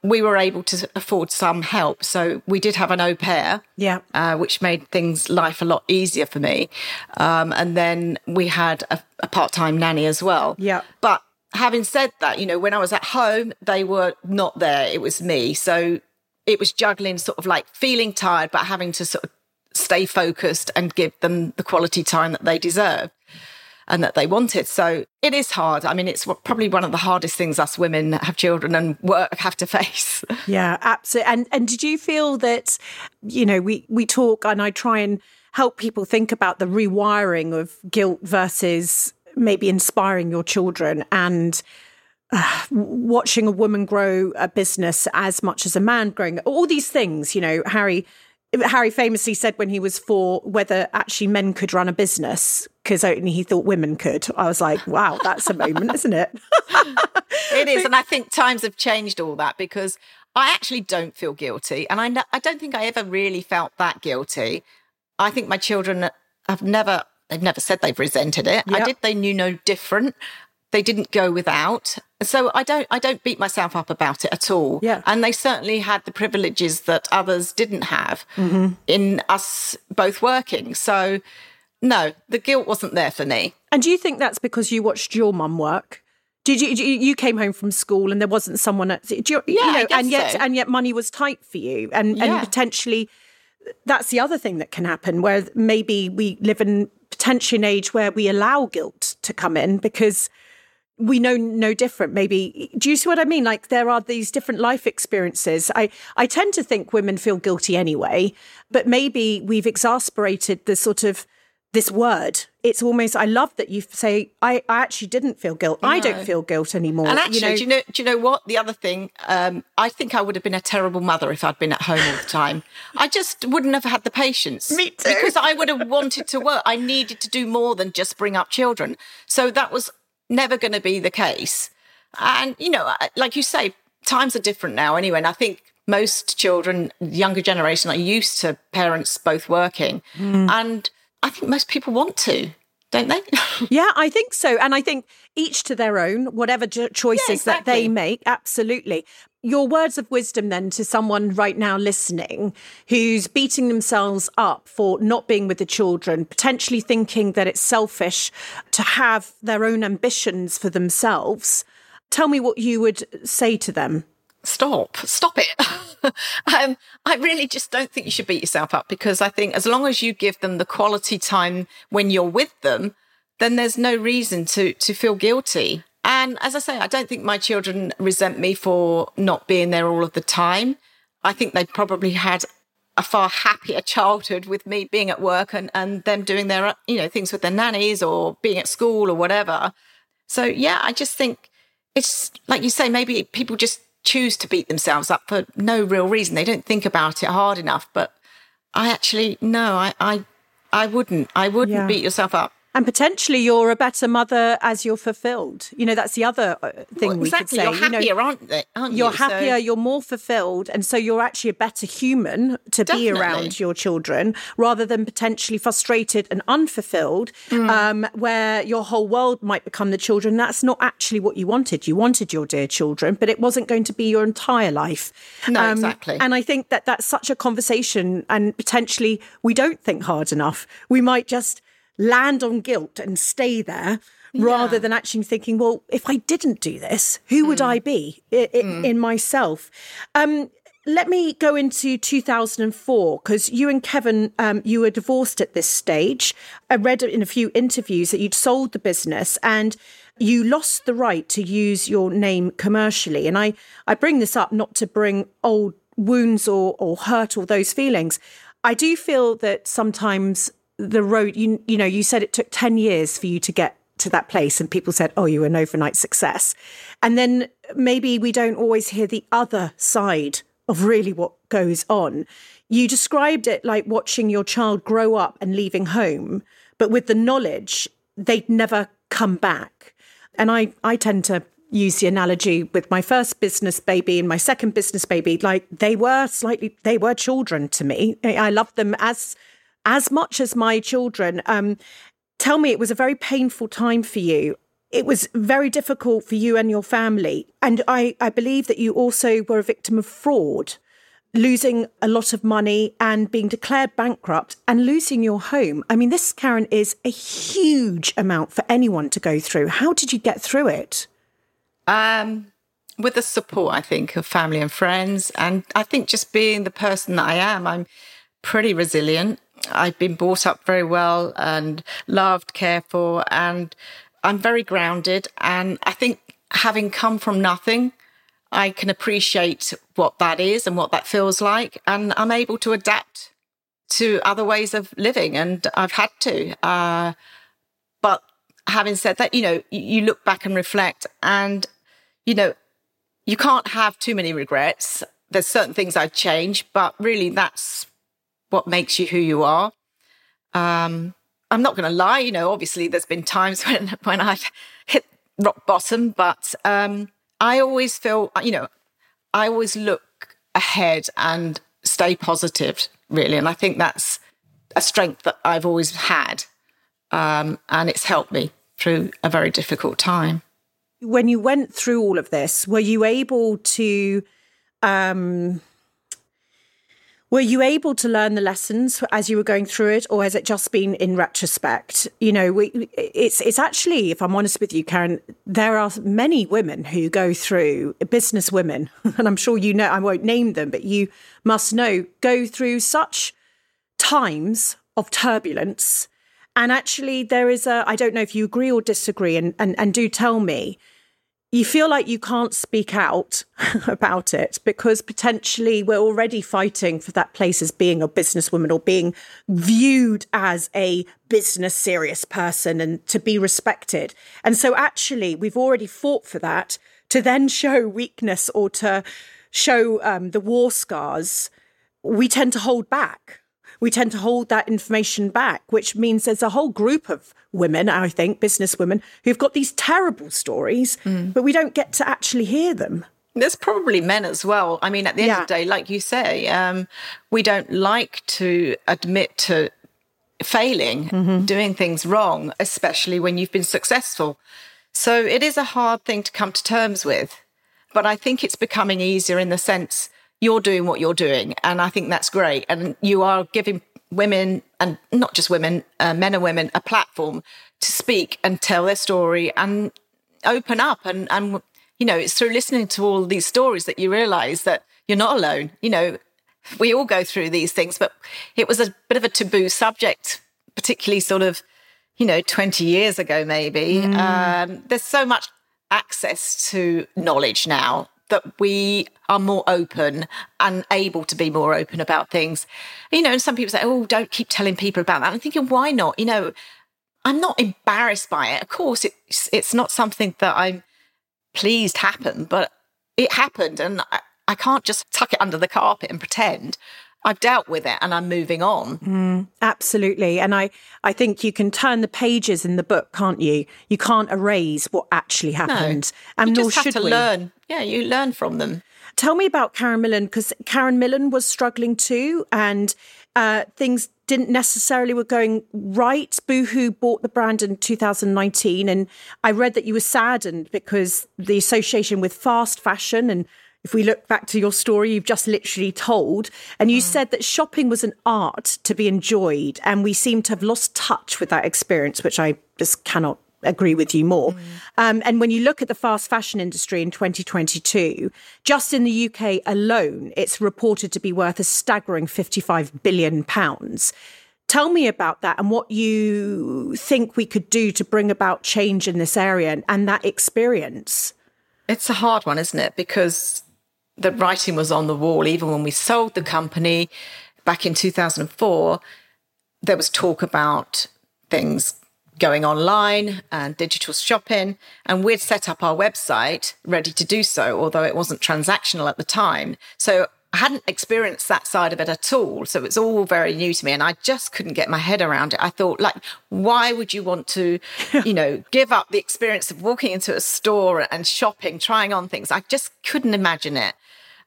C: we were able to afford some help. So we did have an au pair,
A: yeah,
C: uh, which made things life a lot easier for me. Um, and then we had a, a part time nanny as well.
A: Yeah.
C: But having said that, you know, when I was at home, they were not there. It was me. So it was juggling sort of like feeling tired, but having to sort of stay focused and give them the quality time that they deserve and that they wanted. So it is hard. I mean, it's probably one of the hardest things us women have children and work have to face.
A: Yeah, absolutely. And and did you feel that, you know, we we talk and I try and help people think about the rewiring of guilt versus maybe inspiring your children and uh, watching a woman grow a business as much as a man growing all these things you know harry harry famously said when he was four whether actually men could run a business because only he thought women could. I was like wow that's a moment isn't it?
C: It is and i think times have changed all that because i actually don't feel guilty and i, I don't think i ever really felt that guilty. I think my children have never they've never said they've resented it. Yep. i did they knew no different. They didn't go without. So i don't i don't beat myself up about it at all.
A: Yeah.
C: And they certainly had the privileges that others didn't have mm-hmm. in us both working. So no the guilt wasn't there for me.
A: And do you think that's because you watched your mum work? Did you, you came home from school and there wasn't someone at you,
C: yeah, you know,
A: and yet
C: so.
A: and yet money was tight for you and yeah. and potentially that's the other thing that can happen where maybe we live in potentially an age where we allow guilt to come in because we know no different maybe. Do you see what i mean? Like there are these different life experiences. I i tend to think women feel guilty anyway but maybe we've exasperated the sort of this word it's almost i love that you say i, I actually didn't feel guilt. No. i don't feel guilt anymore
C: and actually you know, do you know do you know what? The other thing um, i think i would have been a terrible mother if i'd been at home all the time. I just wouldn't have had the patience.
A: Me too.
C: Because i would have wanted to work. I needed to do more than just bring up children. So that was never going to be the case. And you know like you say times are different now anyway. And i think most children younger generation are used to parents both working. Mm. and I think most people want to, don't they?
A: yeah, I think so. And I think each to their own, whatever choices yeah, exactly. that they make, absolutely. Your words of wisdom then to someone right now listening who's beating themselves up for not being with the children, potentially thinking that it's selfish to have their own ambitions for themselves. Tell me what you would say to them
C: stop, stop it. um, I really just don't think you should beat yourself up because I think as long as you give them the quality time when you're with them, then there's no reason to to feel guilty. And as I say, I don't think my children resent me for not being there all of the time. I think they probably had a far happier childhood with me being at work and, and them doing their you know things with their nannies or being at school or whatever. So yeah, I just think it's like you say, maybe people just choose to beat themselves up for no real reason. They don't think about it hard enough. But I actually, no, I, I, I wouldn't. I wouldn't yeah. beat yourself up.
A: And potentially you're a better mother as you're fulfilled. You know, that's the other uh, thing well,
C: we
A: exactly. could say.
C: You're happier,
A: you know,
C: aren't, they, aren't
A: you're
C: you?
A: happier, so... you're more fulfilled. And so you're actually a better human to Definitely. be around your children rather than potentially frustrated and unfulfilled, mm. um, where your whole world might become the children. That's not actually what you wanted. You wanted your dear children, but it wasn't going to be your entire life.
C: No, um, exactly.
A: And I think that that's such a conversation, and potentially we don't think hard enough. We might just land on guilt and stay there yeah. rather than actually thinking, well, if I didn't do this, who would mm. I be I- I- mm. in myself? Um, let me go into 2004 because you and Kevin, um, you were divorced at this stage. I read in a few interviews that you'd sold the business and you lost the right to use your name commercially. And I, I bring this up not to bring old wounds or, or hurt or those feelings. I do feel that sometimes the road you you know you said it took 10 years for you to get to that place and people said oh you were an overnight success. And then maybe we don't always hear the other side of really what goes on. You described it like watching your child grow up and leaving home but with the knowledge they'd never come back. And i i tend to use the analogy with my first business baby and my second business baby like they were slightly they were children to me. I loved them as as much as my children. Um, tell me, it was a very painful time for you. It was very difficult for you and your family. And I, I believe that you also were a victim of fraud, losing a lot of money and being declared bankrupt and losing your home. I mean, this, Karen, is a huge amount for anyone to go through. How did you get through it?
C: Um, with the support, I think, of family and friends. And I think just being the person that I am, I'm pretty resilient. I've been brought up very well and loved, cared for, and I'm very grounded. And I think having come from nothing, I can appreciate what that is and what that feels like. And I'm able to adapt to other ways of living. And I've had to. Uh, but having said that, you know, you look back and reflect, and, you know, you can't have too many regrets. There's certain things I'd change, but really that's what makes you who you are. Um, I'm not going to lie, you know, obviously there's been times when, when I've hit rock bottom, but um, I always feel, you know, I always look ahead and stay positive, really. And I think that's a strength that I've always had. Um, and it's helped me through a very difficult time.
A: When you went through all of this, were you able to um, were you able to learn the lessons as you were going through it, or has it just been in retrospect? You know, we, it's it's actually, if I'm honest with you, Karen, there are many women who go through business women, and I'm sure you know. I won't name them, but you must know go through such times of turbulence And actually, there is a, I don't know if you agree or disagree, and, and, and do tell me, you feel like you can't speak out about it because potentially we're already fighting for that place as being a businesswoman or being viewed as a business serious person and to be respected. And so actually we've already fought for that to then show weakness or to show um, the war scars. We tend to hold back we tend to hold that information back, which means there's a whole group of women, I think, business women, who've got these terrible stories, mm. but we don't get to actually hear them.
C: There's probably men as well. I mean, at the end yeah. of the day, like you say, um, we don't like to admit to failing, mm-hmm. doing things wrong, especially when you've been successful. So it is a hard thing to come to terms with. But I think it's becoming easier in the sense you're doing what you're doing. And I think that's great. And you are giving women, and not just women, uh, men and women, a platform to speak and tell their story and open up. And, and, you know, it's through listening to all these stories that you realize that you're not alone. You know, we all go through these things, but it was a bit of a taboo subject, particularly sort of, you know, 20 years ago, maybe. Mm. Um, there's so much access to knowledge now that we are more open and able to be more open about things. You know, and some people say, oh, don't keep telling people about that. I'm thinking, why not? You know, I'm not embarrassed by it. Of course, it's, it's not something that I'm pleased happened, but it happened and I, I can't just tuck it under the carpet and pretend. I've dealt with it and I'm moving on.
A: Mm, absolutely. And I, I think you can turn the pages in the book, can't you? You can't erase what actually happened.
C: No, and you nor should to we. learn. Yeah, you learn from them.
A: Tell me about Karen Millen, because Karen Millen was struggling too, and uh, things didn't necessarily were going right. Boohoo bought the brand in 2019, and I read that you were saddened because the association with fast fashion and if we look back to your story you've just literally told, and you mm. said that shopping was an art to be enjoyed, and we seem to have lost touch with that experience, which I just cannot agree with you more. Mm. Um, and when you look at the fast fashion industry in 2022, just in the UK alone, it's reported to be worth a staggering 55 billion pounds. Tell me about that and what you think we could do to bring about change in this area and, and that experience.
C: It's a hard one, isn't it? Because the writing was on the wall. Even when we sold the company back in 2004, there was talk about things going online and digital shopping. And we'd set up our website ready to do so, although it wasn't transactional at the time. So I hadn't experienced that side of it at all. So it's all very new to me. And I just couldn't get my head around it. I thought, like, why would you want to, you know, give up the experience of walking into a store and shopping, trying on things? I just couldn't imagine it.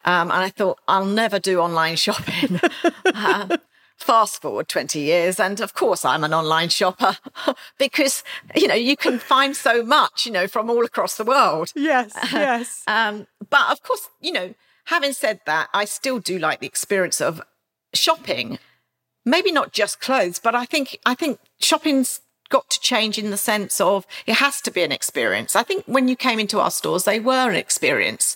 C: Um, and I thought, I'll never do online shopping. uh, fast forward 20 years. And of course, I'm an online shopper because, you know, you can find so much, you know, from all across the world.
A: Yes, yes.
C: um, but of course, you know, having said that, I still do like the experience of shopping. Maybe not just clothes, but I think, I think shopping's got to change in the sense of it has to be an experience. I think when you came into our stores, they were an experience.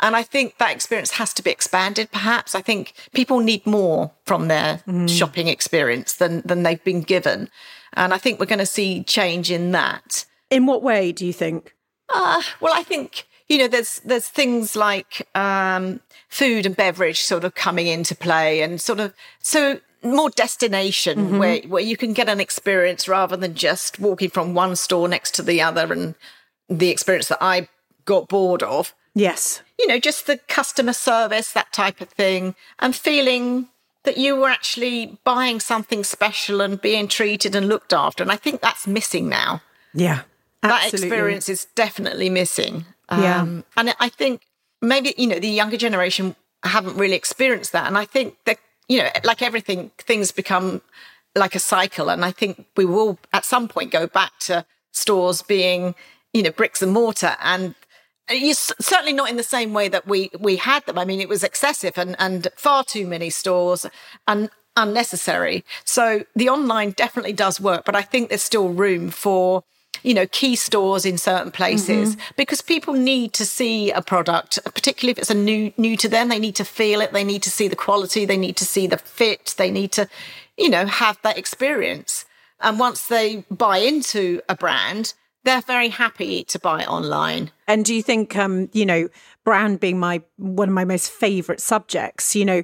C: And I think that experience has to be expanded, perhaps. I think people need more from their mm. shopping experience than, than they've been given. And I think we're going to see change in that.
A: In what way do you think?
C: Uh, well, I think, you know, there's, there's things like um, food and beverage sort of coming into play and sort of, so more destination mm-hmm. where, where you can get an experience rather than just walking from one store next to the other and the experience that I got bored of.
A: Yes.
C: You know, just the customer service, that type of thing, and feeling that you were actually buying something special and being treated and looked after. And I think that's missing now.
A: Yeah.
C: Absolutely. That experience is definitely missing.
A: Yeah. Um,
C: and I think maybe, you know, the younger generation haven't really experienced that. And I think that, you know, like everything, things become like a cycle. And I think we will at some point go back to stores being, you know, bricks and mortar and certainly not in the same way that we we had them. I mean, it was excessive and and far too many stores and unnecessary. So the online definitely does work, but I think there's still room for you know key stores in certain places mm-hmm. because people need to see a product particularly if it's a new new to them they need to feel it they need to see the quality they need to see the fit they need to you know have that experience And once they buy into a brand, they're very happy to buy online.
A: And do you think, um, you know, brand being my one of my most favorite subjects, you know,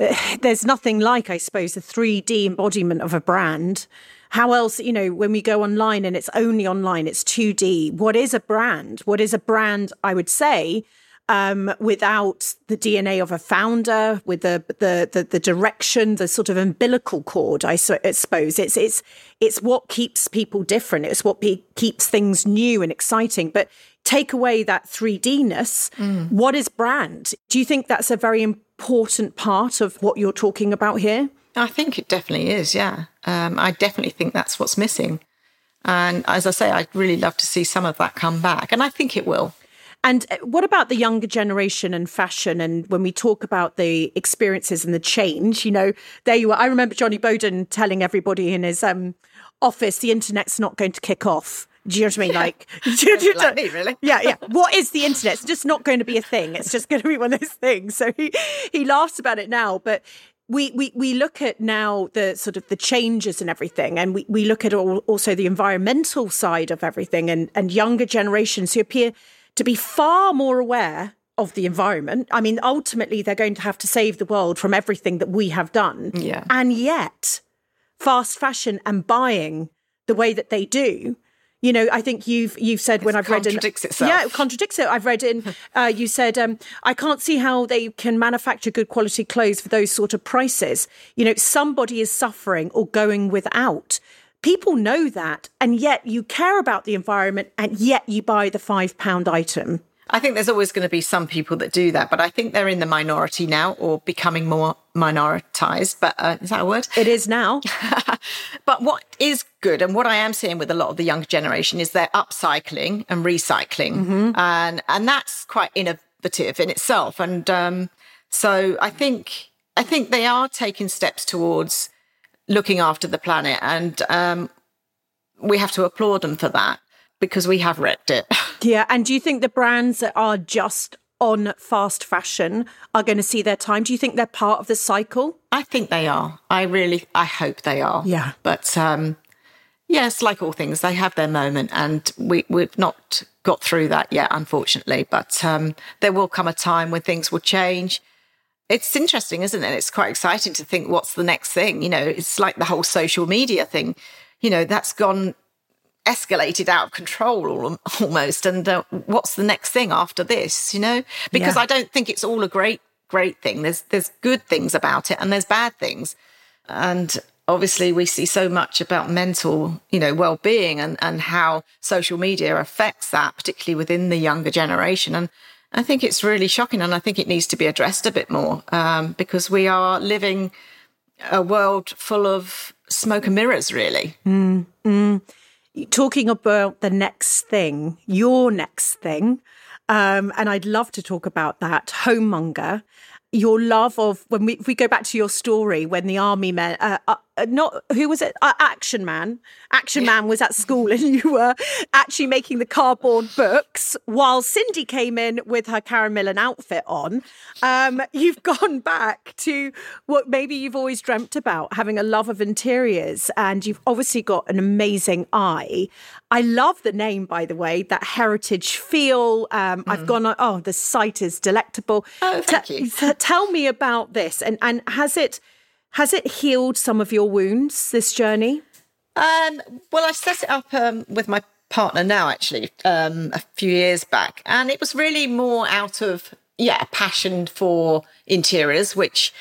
A: there's nothing like, I suppose, the 3D embodiment of a brand. How else, you know, when we go online and it's only online, it's 2D. What is a brand? What is a brand? I would say um, without the DNA of a founder, with the, the the the, direction, the sort of umbilical cord. I, suppose it's it's it's what keeps people different. It's what be, keeps things new and exciting. But take away that 3Dness. Mm. What is brand? Do you think that's a very important part of what you're talking about here?
C: I think it definitely is. Yeah, um, I definitely think that's what's missing. And as I say, I'd really love to see some of that come back, and I think it will.
A: And uh, what about the younger generation and fashion? And when we talk about the experiences and the change, you know, there you are. I remember Johnny Boden telling everybody in his um, office, the internet's not going to kick off. Do you know what I mean? Like,
C: like me, really?
A: Yeah, yeah. What is the internet? It's just not going to be a thing. It's just going to be one of those things. So he he laughs about it now, but we, we we look at now the sort of the changes and everything, and we, we look at all, also the environmental side of everything, and and younger generations who appear to be far more aware of the environment. I mean, ultimately, they're going to have to save the world from everything that we have done.
C: Yeah.
A: And yet, fast fashion and buying the way that they do. You know, I think you've you've said when I've read
C: in itself.
A: yeah, it contradicts it. I've read in uh, you said um, I can't see how they can manufacture good quality clothes for those sort of prices. You know, somebody is suffering or going without. People know that, and yet you care about the environment, and yet you buy the five pound item.
C: I think there's always going to be some people that do that, but I think they're in the minority now or becoming more minoritized. But uh, is that a word?
A: It is now.
C: but what is good, and what I am seeing with a lot of the younger generation, is they're upcycling and recycling, mm-hmm. and and that's quite innovative in itself. And um, so I think I think they are taking steps towards looking after the planet. And um, we have to applaud them for that because we have wrecked it.
A: Yeah. And do you think the brands that are just on fast fashion are going to see their time? Do you think they're part of the cycle?
C: I think they are. I really, I hope they are.
A: Yeah.
C: But um, yes, like all things, they have their moment, and we, we've not got through that yet, unfortunately. But um, there will come a time when things will change it's interesting, isn't it? It's quite exciting to think what's the next thing. You know, it's like the whole social media thing. You know, that's gone escalated out of control almost. And uh, what's the next thing after this? You know, because yeah. I don't think it's all a great, great thing. There's there's good things about it, and there's bad things. And obviously, we see so much about mental, you know, well-being and and how social media affects that, particularly within the younger generation. And I think it's really shocking, and I think it needs to be addressed a bit more um, because we are living a world full of smoke and mirrors, really.
A: Mm, mm. Talking about the next thing, your next thing, um, and I'd love to talk about that homemonger your love of when we we go back to your story when the army men uh, uh, not who was it uh, action man action man was at school and you were actually making the cardboard books while Sindy came in with her karen millen outfit on um, you've gone back to what maybe you've always dreamt about having a love of interiors and you've obviously got an amazing eye I love the name, by the way, that heritage feel. Um, mm. I've gone, oh, the site is delectable.
C: Oh, thank you.
A: tell me about this, and and has it has it healed some of your wounds? This journey.
C: Um, well, I set it up um, with my partner now, actually, um, a few years back, and it was really more out of yeah, passion for interiors, which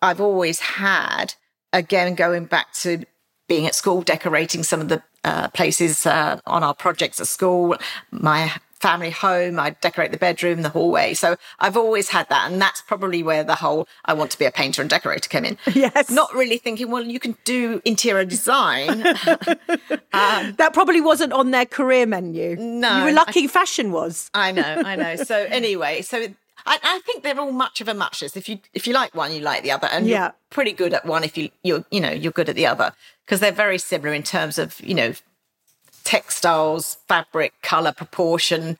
C: I've always had. Again, going back to being at school, decorating some of the uh, places uh, on our projects at school, my family home. I decorate the bedroom, the hallway. So I've always had that. And that's probably where the whole I want to be a painter and decorator came in.
A: Yes.
C: Not really thinking, well, you can do interior design.
A: um, that probably wasn't on their career menu.
C: No.
A: You were lucky I, fashion was.
C: I know, I know. So anyway, so I, I, think they're all much of a muchness. If you if you like one, you like the other, and yeah. you're pretty good at one if you you're you know you're good at the other because they're very similar in terms of you know textiles, fabric, color, proportion.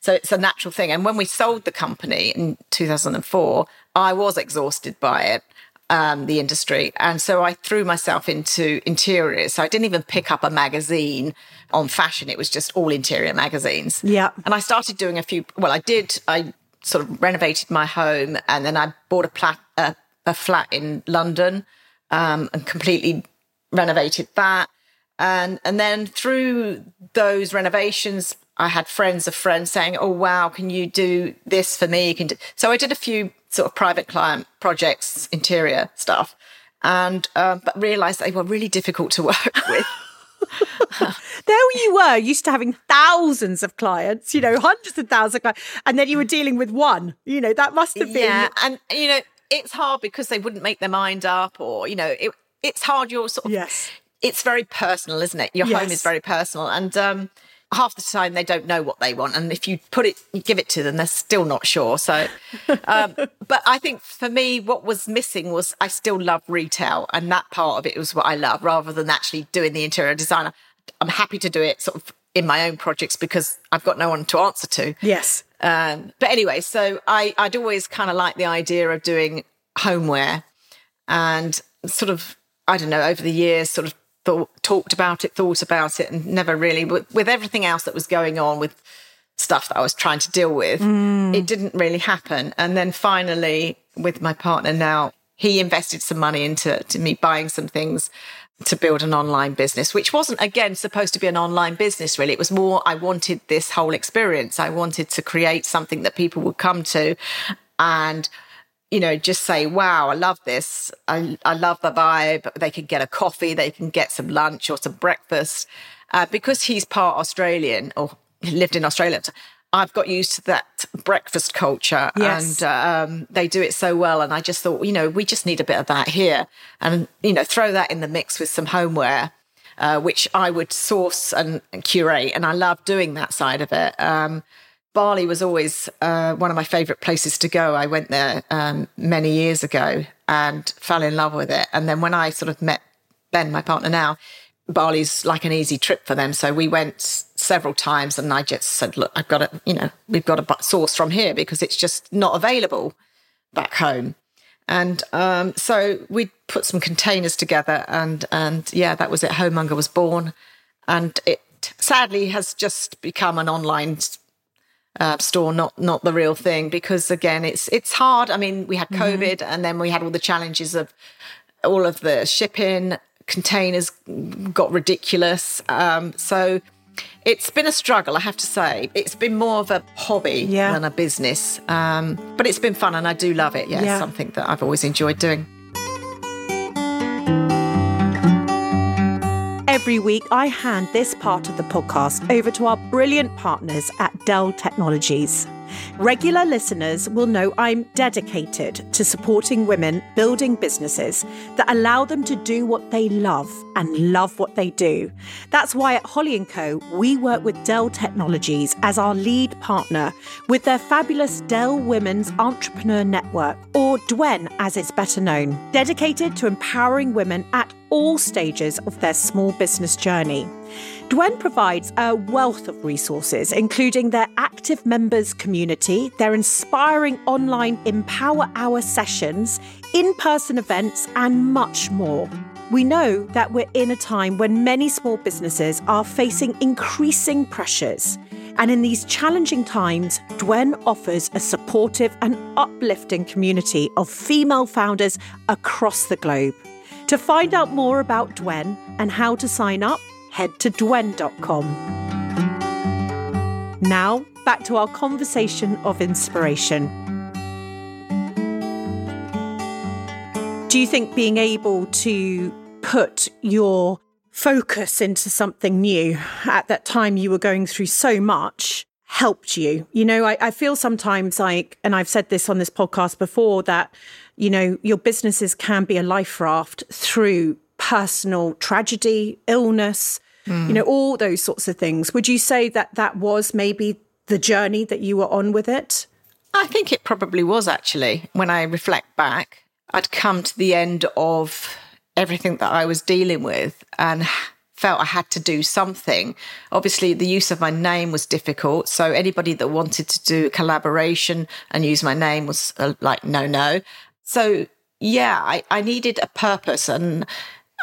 C: So it's a natural thing. And when we sold the company in 2004, I was exhausted by it. um, the industry. And so I threw myself into interiors. So I didn't even pick up a magazine on fashion. It was just all interior magazines.
A: Yeah.
C: And I started doing a few, well, I did, I sort of renovated my home and then I bought a, plat, a, a flat in London um, and completely renovated that. And, and then through those renovations, I had friends of friends saying, "Oh wow, can you do this for me?" You can do. So I did a few sort of private client projects, interior stuff, and um, but realised they were really difficult to work with.
A: there you were, used to having thousands of clients, you know, hundreds of thousands of clients, and then you were dealing with one. You know, that must have been.
C: Yeah, and you know, it's hard because they wouldn't make their mind up, or you know, it, it's hard. You're sort of
A: yes.
C: It's very personal, isn't it? Your yes. home is very personal, and um, half the time they don't know what they want and if you put it you give it to them they're still not sure so um, but i think for me what was missing was i still love retail and that part of it was what i love rather than actually doing the interior designer i'm happy to do it sort of in my own projects because i've got no one to answer to
A: yes
C: um, but anyway so i i'd always kind of like the idea of doing homeware and sort of i don't know over the years sort of thought, talked about it, thought about it, and never really, with, with everything else that was going on with stuff that I was trying to deal with, mm. it didn't really happen. And then finally, with my partner now, he invested some money into to me buying some things to build an online business, which wasn't again supposed to be an online business really. It was more I wanted this whole experience. I wanted to create something that people would come to and you know, just say, wow, I love this. I, I love the vibe. They can get a coffee, they can get some lunch or some breakfast. Uh, because he's part Australian or lived in Australia, I've got used to that breakfast culture
A: yes.
C: and um, they do it so well. And I just thought, you know, we just need a bit of that here and, you know, throw that in the mix with some homeware. Uh, which I would source and, and, curate, and I love doing that side of it. Um, Bali was always uh, one of my favorite places to go. I went there um, many years ago and fell in love with it. And then when I sort of met Ben, my partner now, Bali's like an easy trip for them. So we went several times and I just said, look, I've got to, you know, we've got to source from here because it's just not available back home. And um, so we put some containers together and, and yeah, that was it. Homemonger was born and it sadly has just become an online uh, store, not not the real thing. Because again, it's it's hard. I mean, we had mm-hmm. COVID, mm-hmm. and then we had all the challenges of all of the shipping. Containers got ridiculous. Um, so it's been a struggle, I have to say. It's been more of a hobby yeah. than a business, um, but it's been fun, and I do love it. Yeah, yeah. something that I've always enjoyed doing.
A: Every week, I hand this part of the podcast over to our brilliant partners at Dell Technologies. Regular listeners will know I'm dedicated to supporting women building businesses that allow them to do what they love and love what they do. That's why at Holly & Co, we work with Dell Technologies as our lead partner with their fabulous Dell Women's Entrepreneur Network, or DWEN as it's better known, dedicated to empowering women at all stages of their small business journey. Dwen provides a wealth of resources, including their active members community, their inspiring online Empower Hour sessions, in person events, and much more. We know that we're in a time when many small businesses are facing increasing pressures. And in these challenging times, Dwen offers a supportive and uplifting community of female founders across the globe. To find out more about Dwen and how to sign up, head to dwen.com. Now, back to our conversation of inspiration. Do you think being able to put your focus into something new at that time you were going through so much helped you? You know, I, I feel sometimes like, and I've said this on this podcast before, that, you know, your businesses can be a life raft through personal tragedy, illness, mm. you know, all those sorts of things. Would you say that that was maybe the journey that you were on with it?
C: I think it probably was actually. When I reflect back, I'd come to the end of everything that I was dealing with and felt I had to do something. Obviously, the use of my name was difficult. So anybody that wanted to do a collaboration and use my name was uh, like, no, no. So yeah, I, I needed a purpose. And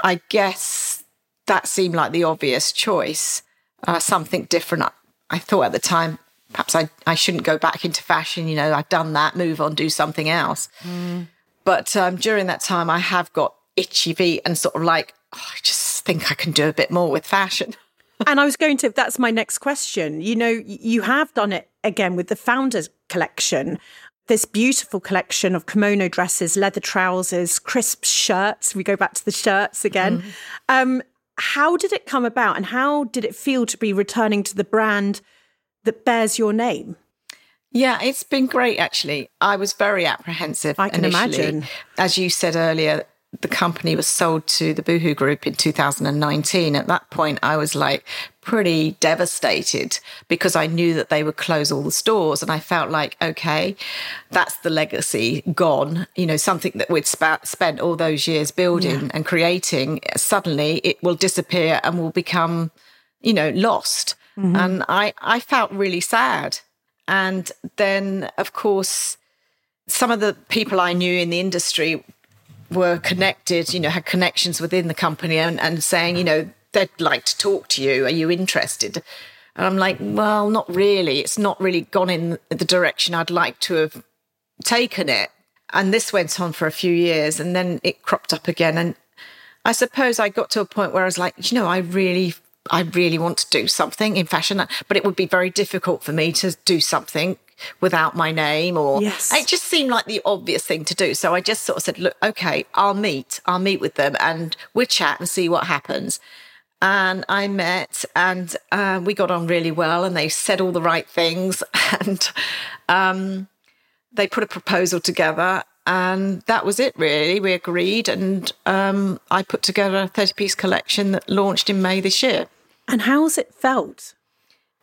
C: I guess that seemed like the obvious choice, uh, something different. I, I thought at the time, perhaps I, I shouldn't go back into fashion. You know, I've done that, move on, do something else. Mm. But um, during that time, I have got itchy feet and sort of like, oh, I just think I can do a bit more with fashion.
A: and I was going to, that's my next question. You know, you have done it again with the Founders collection. This beautiful collection of kimono dresses, leather trousers, crisp shirts. We go back to the shirts again. Mm-hmm. Um, how did it come about and how did it feel to be returning to the brand that bears your name?
C: Yeah, it's been great actually. I was very apprehensive.
A: I can
C: initially.
A: imagine.
C: As you said earlier, the company was sold to the Boohoo Group in 2019. At that point, I was like pretty devastated because I knew that they would close all the stores. And I felt like, okay, that's the legacy gone. You know, something that we'd sp- spent all those years building yeah. and creating, suddenly it will disappear and will become, you know, lost. Mm-hmm. And I, I felt really sad. And then, of course, some of the people I knew in the industry were connected, you know, had connections within the company and, and saying, you know, they'd like to talk to you. Are you interested? And I'm like, well, not really. It's not really gone in the direction I'd like to have taken it. And this went on for a few years and then it cropped up again. And I suppose I got to a point where I was like, you know, I really, I really want to do something in fashion, but it would be very difficult for me to do something without my name or
A: yes.
C: it just seemed like the obvious thing to do. So I just sort of said, look, okay, I'll meet, I'll meet with them and we'll chat and see what happens. And I met and uh, we got on really well and they said all the right things and um, they put a proposal together and that was it really. We agreed and um, I put together a 30 piece collection that launched in May this year.
A: And how's it felt?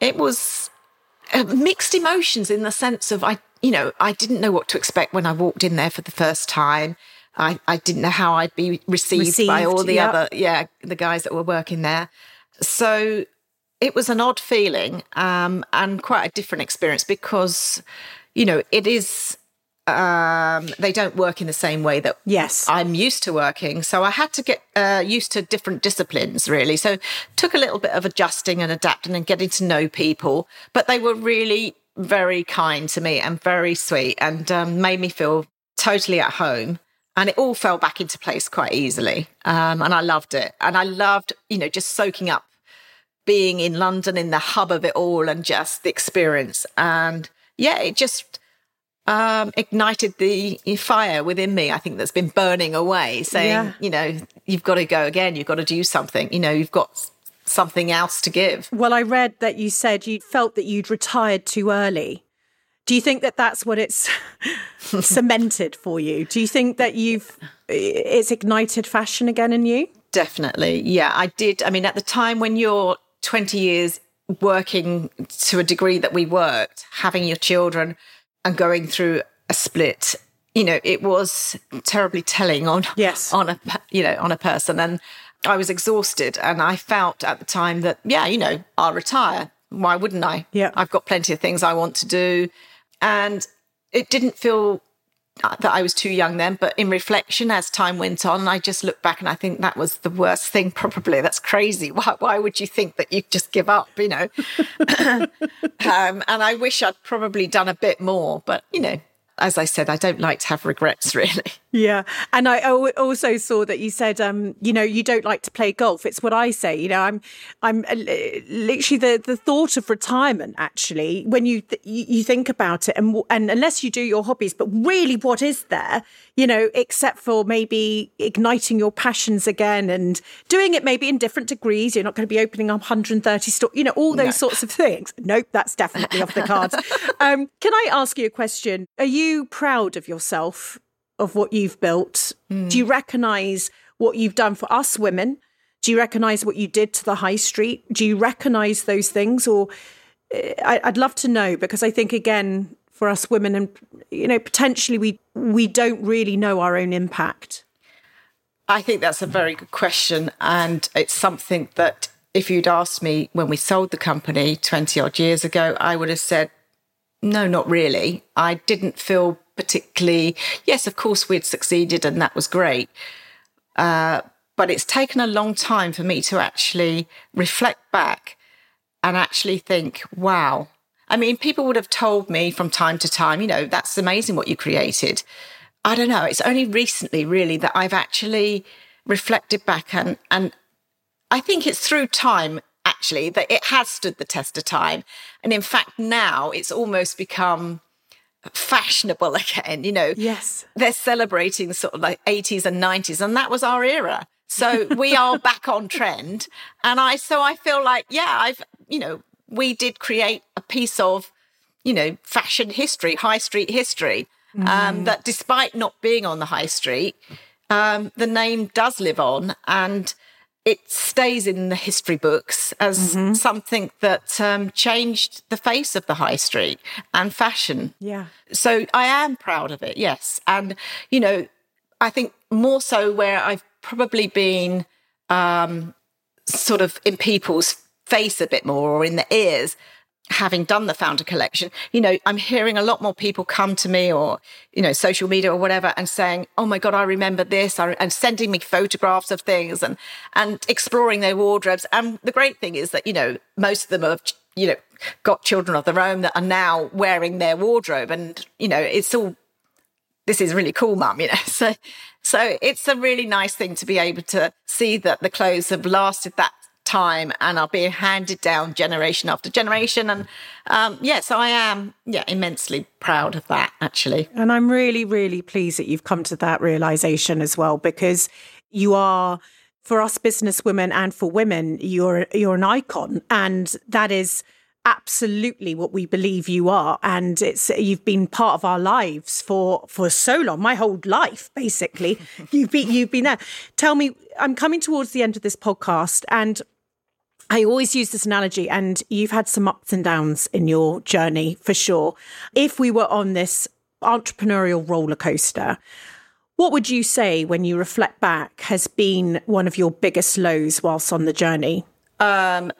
C: It was mixed emotions in the sense of I, you know, I didn't know what to expect when I walked in there for the first time. I, I didn't know how I'd be received, received by all the yep. other, yeah, the guys that were working there. So it was an odd feeling um, and quite a different experience because, you know, it is um, they don't work in the same way that
A: yes
C: I'm used to working. So I had to get uh, used to different disciplines really. So took a little bit of adjusting and adapting and getting to know people, but they were really very kind to me and very sweet and um, made me feel totally at home. And it all fell back into place quite easily. Um, and I loved it. And I loved, you know, just soaking up being in London in the hub of it all and just the experience. And yeah, it just um, ignited the fire within me. I think that's been burning away, saying, yeah. you know, you've got to go again. You've got to do something. You know, you've got something else to give.
A: Well, I read that you said you felt that you'd retired too early. Do you think that that's what it's cemented for you? Do you think that you've it's ignited fashion again in you?
C: Definitely. Yeah, I did. I mean, at the time when you're 20 years working to a degree that we worked, having your children, and going through a split you know it was terribly telling on
A: yes.
C: on a you know on a person. And i was exhausted and i felt at the time that yeah you know i'll retire. Why wouldn't i?
A: Yeah.
C: I've got plenty of things i want to do. And it didn't feel that I was too young then, but in reflection, as time went on, I just look back and I think that was the worst thing. Probably that's crazy. Why, why would you think that you just give up? You know, um, and I wish I'd probably done a bit more, but you know, as I said, I don't like to have regrets really.
A: Yeah. And I also saw that you said, um, you know, you don't like to play golf. It's what I say. You know, I'm, I'm uh, literally the, the thought of retirement actually, when you, th- you think about it and, and unless you do your hobbies, but really what is there, you know, except for maybe igniting your passions again and doing it maybe in different degrees. You're not going to be opening up 130 stores, you know, all those no. sorts of things. Nope. That's definitely off the cards. Um, can I ask you a question? Are you proud of yourself of what you've built? Mm. Do you recognize what you've done for us women? Do you recognize what you did to the high street? Do you recognize those things? Or eh, I'd love to know because I think, again, for us women, and you know, potentially we we don't really know our own impact.
C: I think that's a very good question, and it's something that if you'd asked me when we sold the company 20 odd years ago, I would have said, no, not really. I didn't feel particularly, yes, of course, we'd succeeded and that was great. Uh, but it's taken a long time for me to actually reflect back and actually think, wow. I mean, people would have told me from time to time, you know, that's amazing what you created. I don't know. It's only recently, really, that I've actually reflected back and, and I think it's through time actually that it has stood the test of time. And in fact, now it's almost become fashionable again. You know,
A: yes,
C: they're celebrating sort of like 80s and 90s, and that was our era. So we are back on trend. And I, so I feel like, yeah, I've, you know, we did create a piece of, you know, fashion history, high street history, mm. um, that despite not being on the high street, um, the name does live on. And, it stays in the history books as mm-hmm. something that um, changed the face of the high street and fashion.
A: Yeah.
C: So I am proud of it, yes. And, you know, I think more so where I've probably been um, sort of in people's face a bit more or in the ears having done the founder collection, you know, I'm hearing a lot more people come to me or, you know, social media or whatever and saying, Oh my God, I remember this and sending me photographs of things and, and exploring their wardrobes. And the great thing is that, you know, most of them have, you know, got children of their own that are now wearing their wardrobe. And, you know, it's all, this is really cool, mum, you know. So, so it's a really nice thing to be able to see that the clothes have lasted that time and are being handed down generation after generation. And um, yes, I am, yeah, immensely proud of that actually.
A: And I'm really, really pleased that you've come to that realization as well, because you are for us business women and for women, you're you're an icon, and that is absolutely what we believe you are and it's you've been part of our lives for for so long my whole life basically you've been you've been there tell me i'm coming towards the end of this podcast and I always use this analogy, and you've had some ups and downs in your journey for sure. If we were on this entrepreneurial roller coaster, what would you say when you reflect back has been one of your biggest lows whilst on the journey?
C: Um,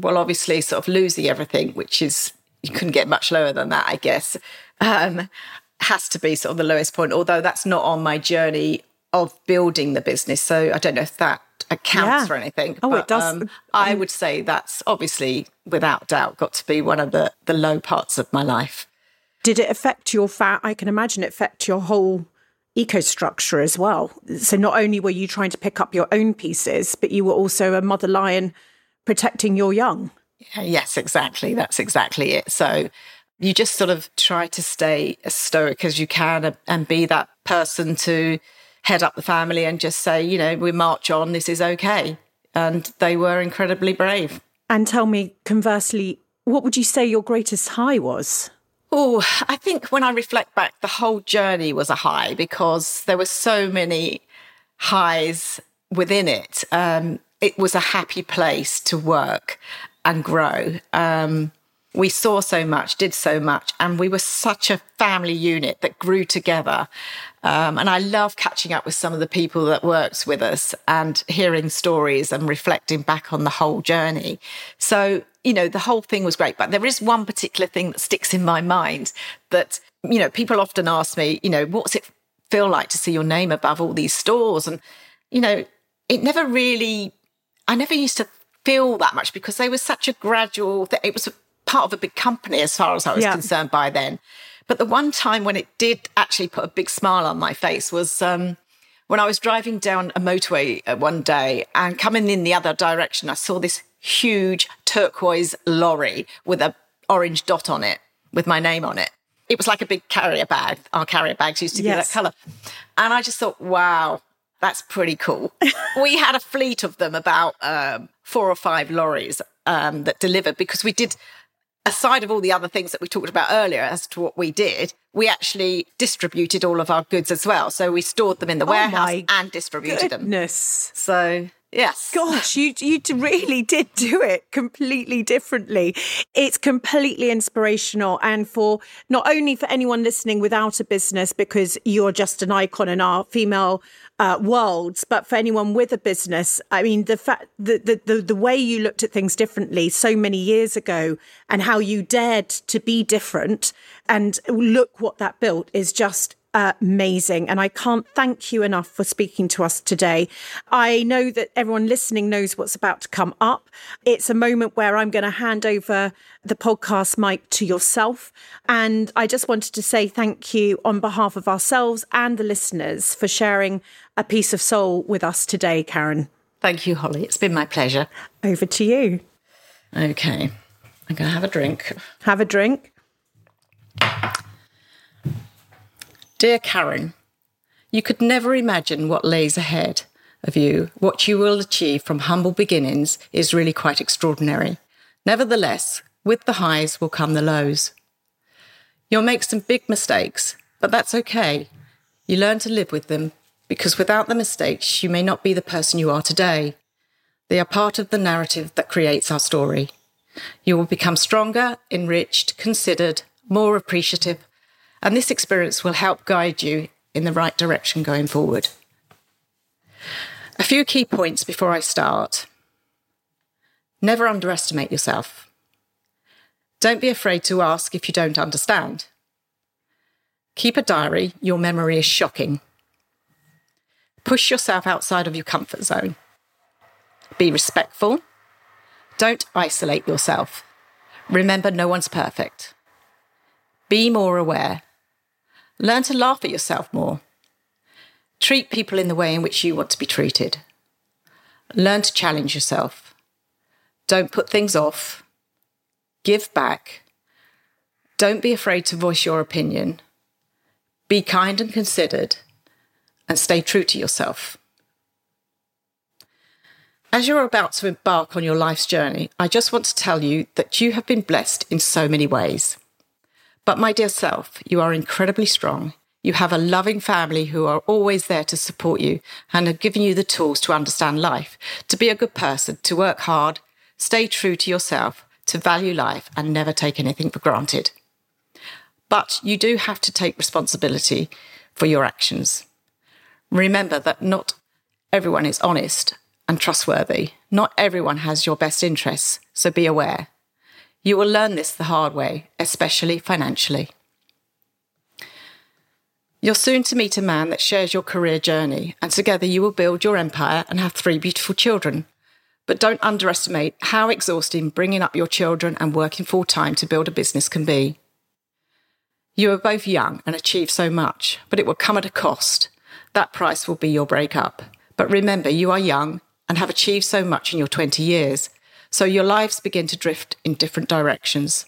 C: well, obviously, sort of losing everything, which is you couldn't get much lower than that, I guess, um, has to be sort of the lowest point. Although that's not on my journey of building the business, so I don't know if that accounts yeah. for anything.
A: Oh, but, it does. Um,
C: I would say that's obviously, without doubt, got to be one of the, the low parts of my life.
A: Did it affect your fat? I can imagine it affect your whole eco structure as well. So not only were you trying to pick up your own pieces, but you were also a mother lion protecting your young.
C: Yes, exactly. That's exactly it. So you just sort of try to stay as stoic as you can and be that person to head up the family and just say, you know, we march on, this is okay. And they were incredibly brave.
A: And tell me, conversely, what would you say your greatest high was?
C: Oh, I think when I reflect back, the whole journey was a high because there were so many highs within it. Um, it was a happy place to work and grow. Um, we saw so much, did so much, and we were such a family unit that grew together. Um, and I love catching up with some of the people that worked with us and hearing stories and reflecting back on the whole journey. So, you know, the whole thing was great. But there is one particular thing that sticks in my mind that, you know, people often ask me, you know, what's it feel like to see your name above all these stores? And, you know, it never really, I never used to feel that much because they were such a gradual, it was part of a big company as far as I was yeah. concerned by then. But the one time when it did actually put a big smile on my face was um, when I was driving down a motorway uh, one day and coming in the other direction, I saw this huge turquoise lorry with a orange dot on it with my name on it. It was like a big carrier bag. Our carrier bags used to yes. be that color. And I just thought, wow, that's pretty cool. we had a fleet of them, about um, four or five lorries um, that delivered because we did aside of all the other things that we talked about earlier as to what we did, we actually distributed all of our goods as well. So we stored them in the oh warehouse and distributed
A: goodness.
C: them. So Yes.
A: Gosh, you you really did do it completely differently. It's completely inspirational and for not only for anyone listening without a business because you're just an icon and our female uh, worlds, but for anyone with a business, I mean, the fact the, the, the, the way you looked at things differently so many years ago and how you dared to be different and look what that built is just amazing. And I can't thank you enough for speaking to us today. I know that everyone listening knows what's about to come up. It's a moment where I'm going to hand over the podcast mic to yourself. And I just wanted to say thank you on behalf of ourselves and the listeners for sharing a piece of soul with us today, Karen.
C: Thank you, Holly. It's been my pleasure.
A: Over to you.
C: Okay. I'm going to have a drink.
A: Have a drink.
C: Dear Karen, you could never imagine what lays ahead of you. What you will achieve from humble beginnings is really quite extraordinary. Nevertheless, with the highs will come the lows. You'll make some big mistakes, but that's okay. You learn to live with them because without the mistakes, you may not be the person you are today. They are part of the narrative that creates our story. You will become stronger, enriched, considered, more appreciative, and this experience will help guide you in the right direction going forward. A few key points before I start. Never underestimate yourself. Don't be afraid to ask if you don't understand. Keep a diary, your memory is shocking. Push yourself outside of your comfort zone. Be respectful. Don't isolate yourself. Remember, no one's perfect. Be more aware. Learn to laugh at yourself more. Treat people in the way in which you want to be treated. Learn to challenge yourself. Don't put things off. Give back. Don't be afraid to voice your opinion. Be kind and considered, and stay true to yourself. As you're about to embark on your life's journey, I just want to tell you that you have been blessed in so many ways. But, my dear self, you are incredibly strong. You have a loving family who are always there to support you and have given you the tools to understand life, to be a good person, to work hard, stay true to yourself, to value life, and never take anything for granted. But you do have to take responsibility for your actions. Remember that not everyone is honest and trustworthy. Not everyone has your best interests, so be aware. You will learn this the hard way, especially financially. You're soon to meet a man that shares your career journey, and together you will build your empire and have three beautiful children. But don't underestimate how exhausting bringing up your children and working full time to build a business can be. You are both young and achieve so much, but it will come at a cost. That price will be your breakup. But remember, you are young and have achieved so much in your 20 years, so your lives begin to drift in different directions.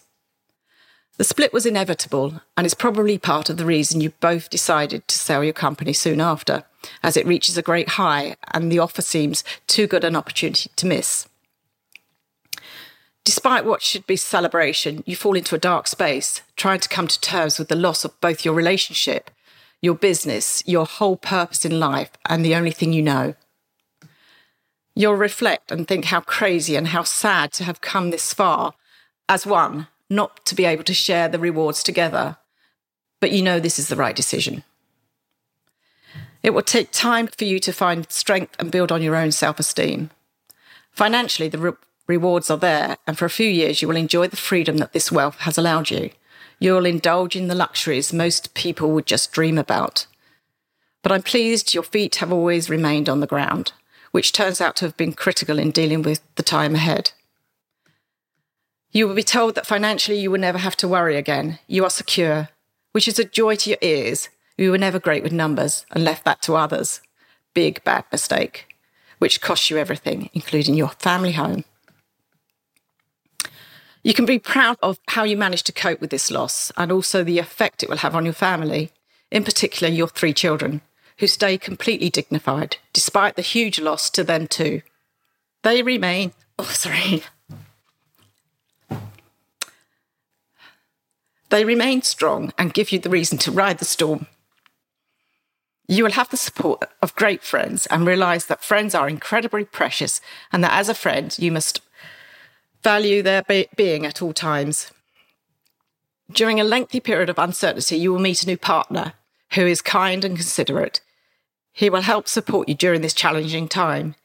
C: The split was inevitable and is probably part of the reason you both decided to sell your company soon after, as it reaches a great high and the offer seems too good an opportunity to miss. Despite what should be celebration, you fall into a dark space, trying to come to terms with the loss of both your relationship, your business, your whole purpose in life, and the only thing you know. You'll reflect and think how crazy and how sad to have come this far as one, not to be able to share the rewards together. But you know this is the right decision. It will take time for you to find strength and build on your own self esteem. Financially, the re- rewards are there, and for a few years, you will enjoy the freedom that this wealth has allowed you. You'll indulge in the luxuries most people would just dream about. But I'm pleased your feet have always remained on the ground, which turns out to have been critical in dealing with the time ahead. You will be told that financially you will never have to worry again. You are secure, which is a joy to your ears we were never great with numbers and left that to others. Big bad mistake, which costs you everything, including your family home. You can be proud of how you managed to cope with this loss and also the effect it will have on your family, in particular your three children, who stay completely dignified despite the huge loss to them too. They remain, oh, sorry. They remain strong and give you the reason to ride the storm. You will have the support of great friends and realize that friends are incredibly precious and that as a friend, you must value their be- being at all times. During a lengthy period of uncertainty, you will meet a new partner who is kind and considerate. He will help support you during this challenging time.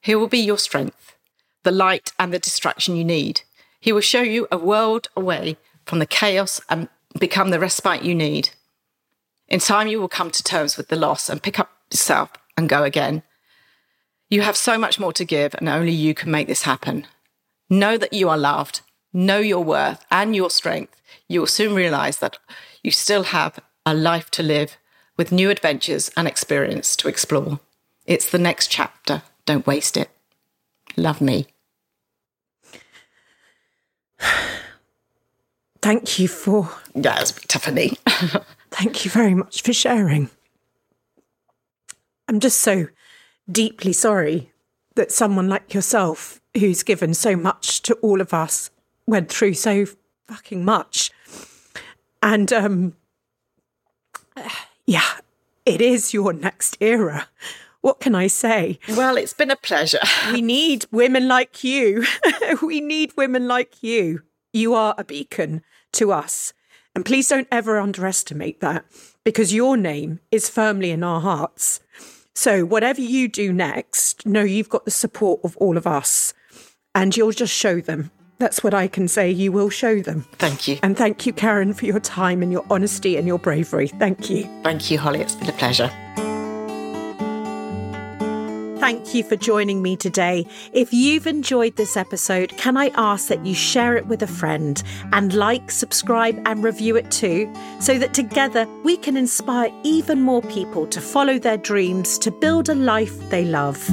C: He will be your strength, the light and the distraction you need. He will show you a world away from the chaos and become the respite you need. In time, you will come to terms with the loss and pick up yourself and go again. You have so much more to give, and only you can make this happen. Know that you are loved, know your worth and your strength. You will soon realize that you still have a life to live with new adventures and experience to explore. It's the next chapter. Don't waste it. Love me.
A: Thank you for.
C: Yeah, it's a bit tough for me.
A: Thank you very much for sharing. I'm just so deeply sorry that someone like yourself, who's given so much to all of us, went through so fucking much. And, um, yeah, it is your next era. What can I say?
C: Well, it's been a pleasure.
A: We need women like you. we need women like you. You are a beacon to us. And please don't ever underestimate that because your name is firmly in our hearts. So, whatever you do next, know you've got the support of all of us and you'll just show them. That's what I can say. You will show them.
C: Thank you.
A: And thank you, Karen, for your time and your honesty and your bravery. Thank you.
C: Thank you, Holly. It's been a pleasure.
A: Thank you for joining me today. If you've enjoyed this episode, can I ask that you share it with a friend and like, subscribe, and review it too, so that together we can inspire even more people to follow their dreams to build a life they love.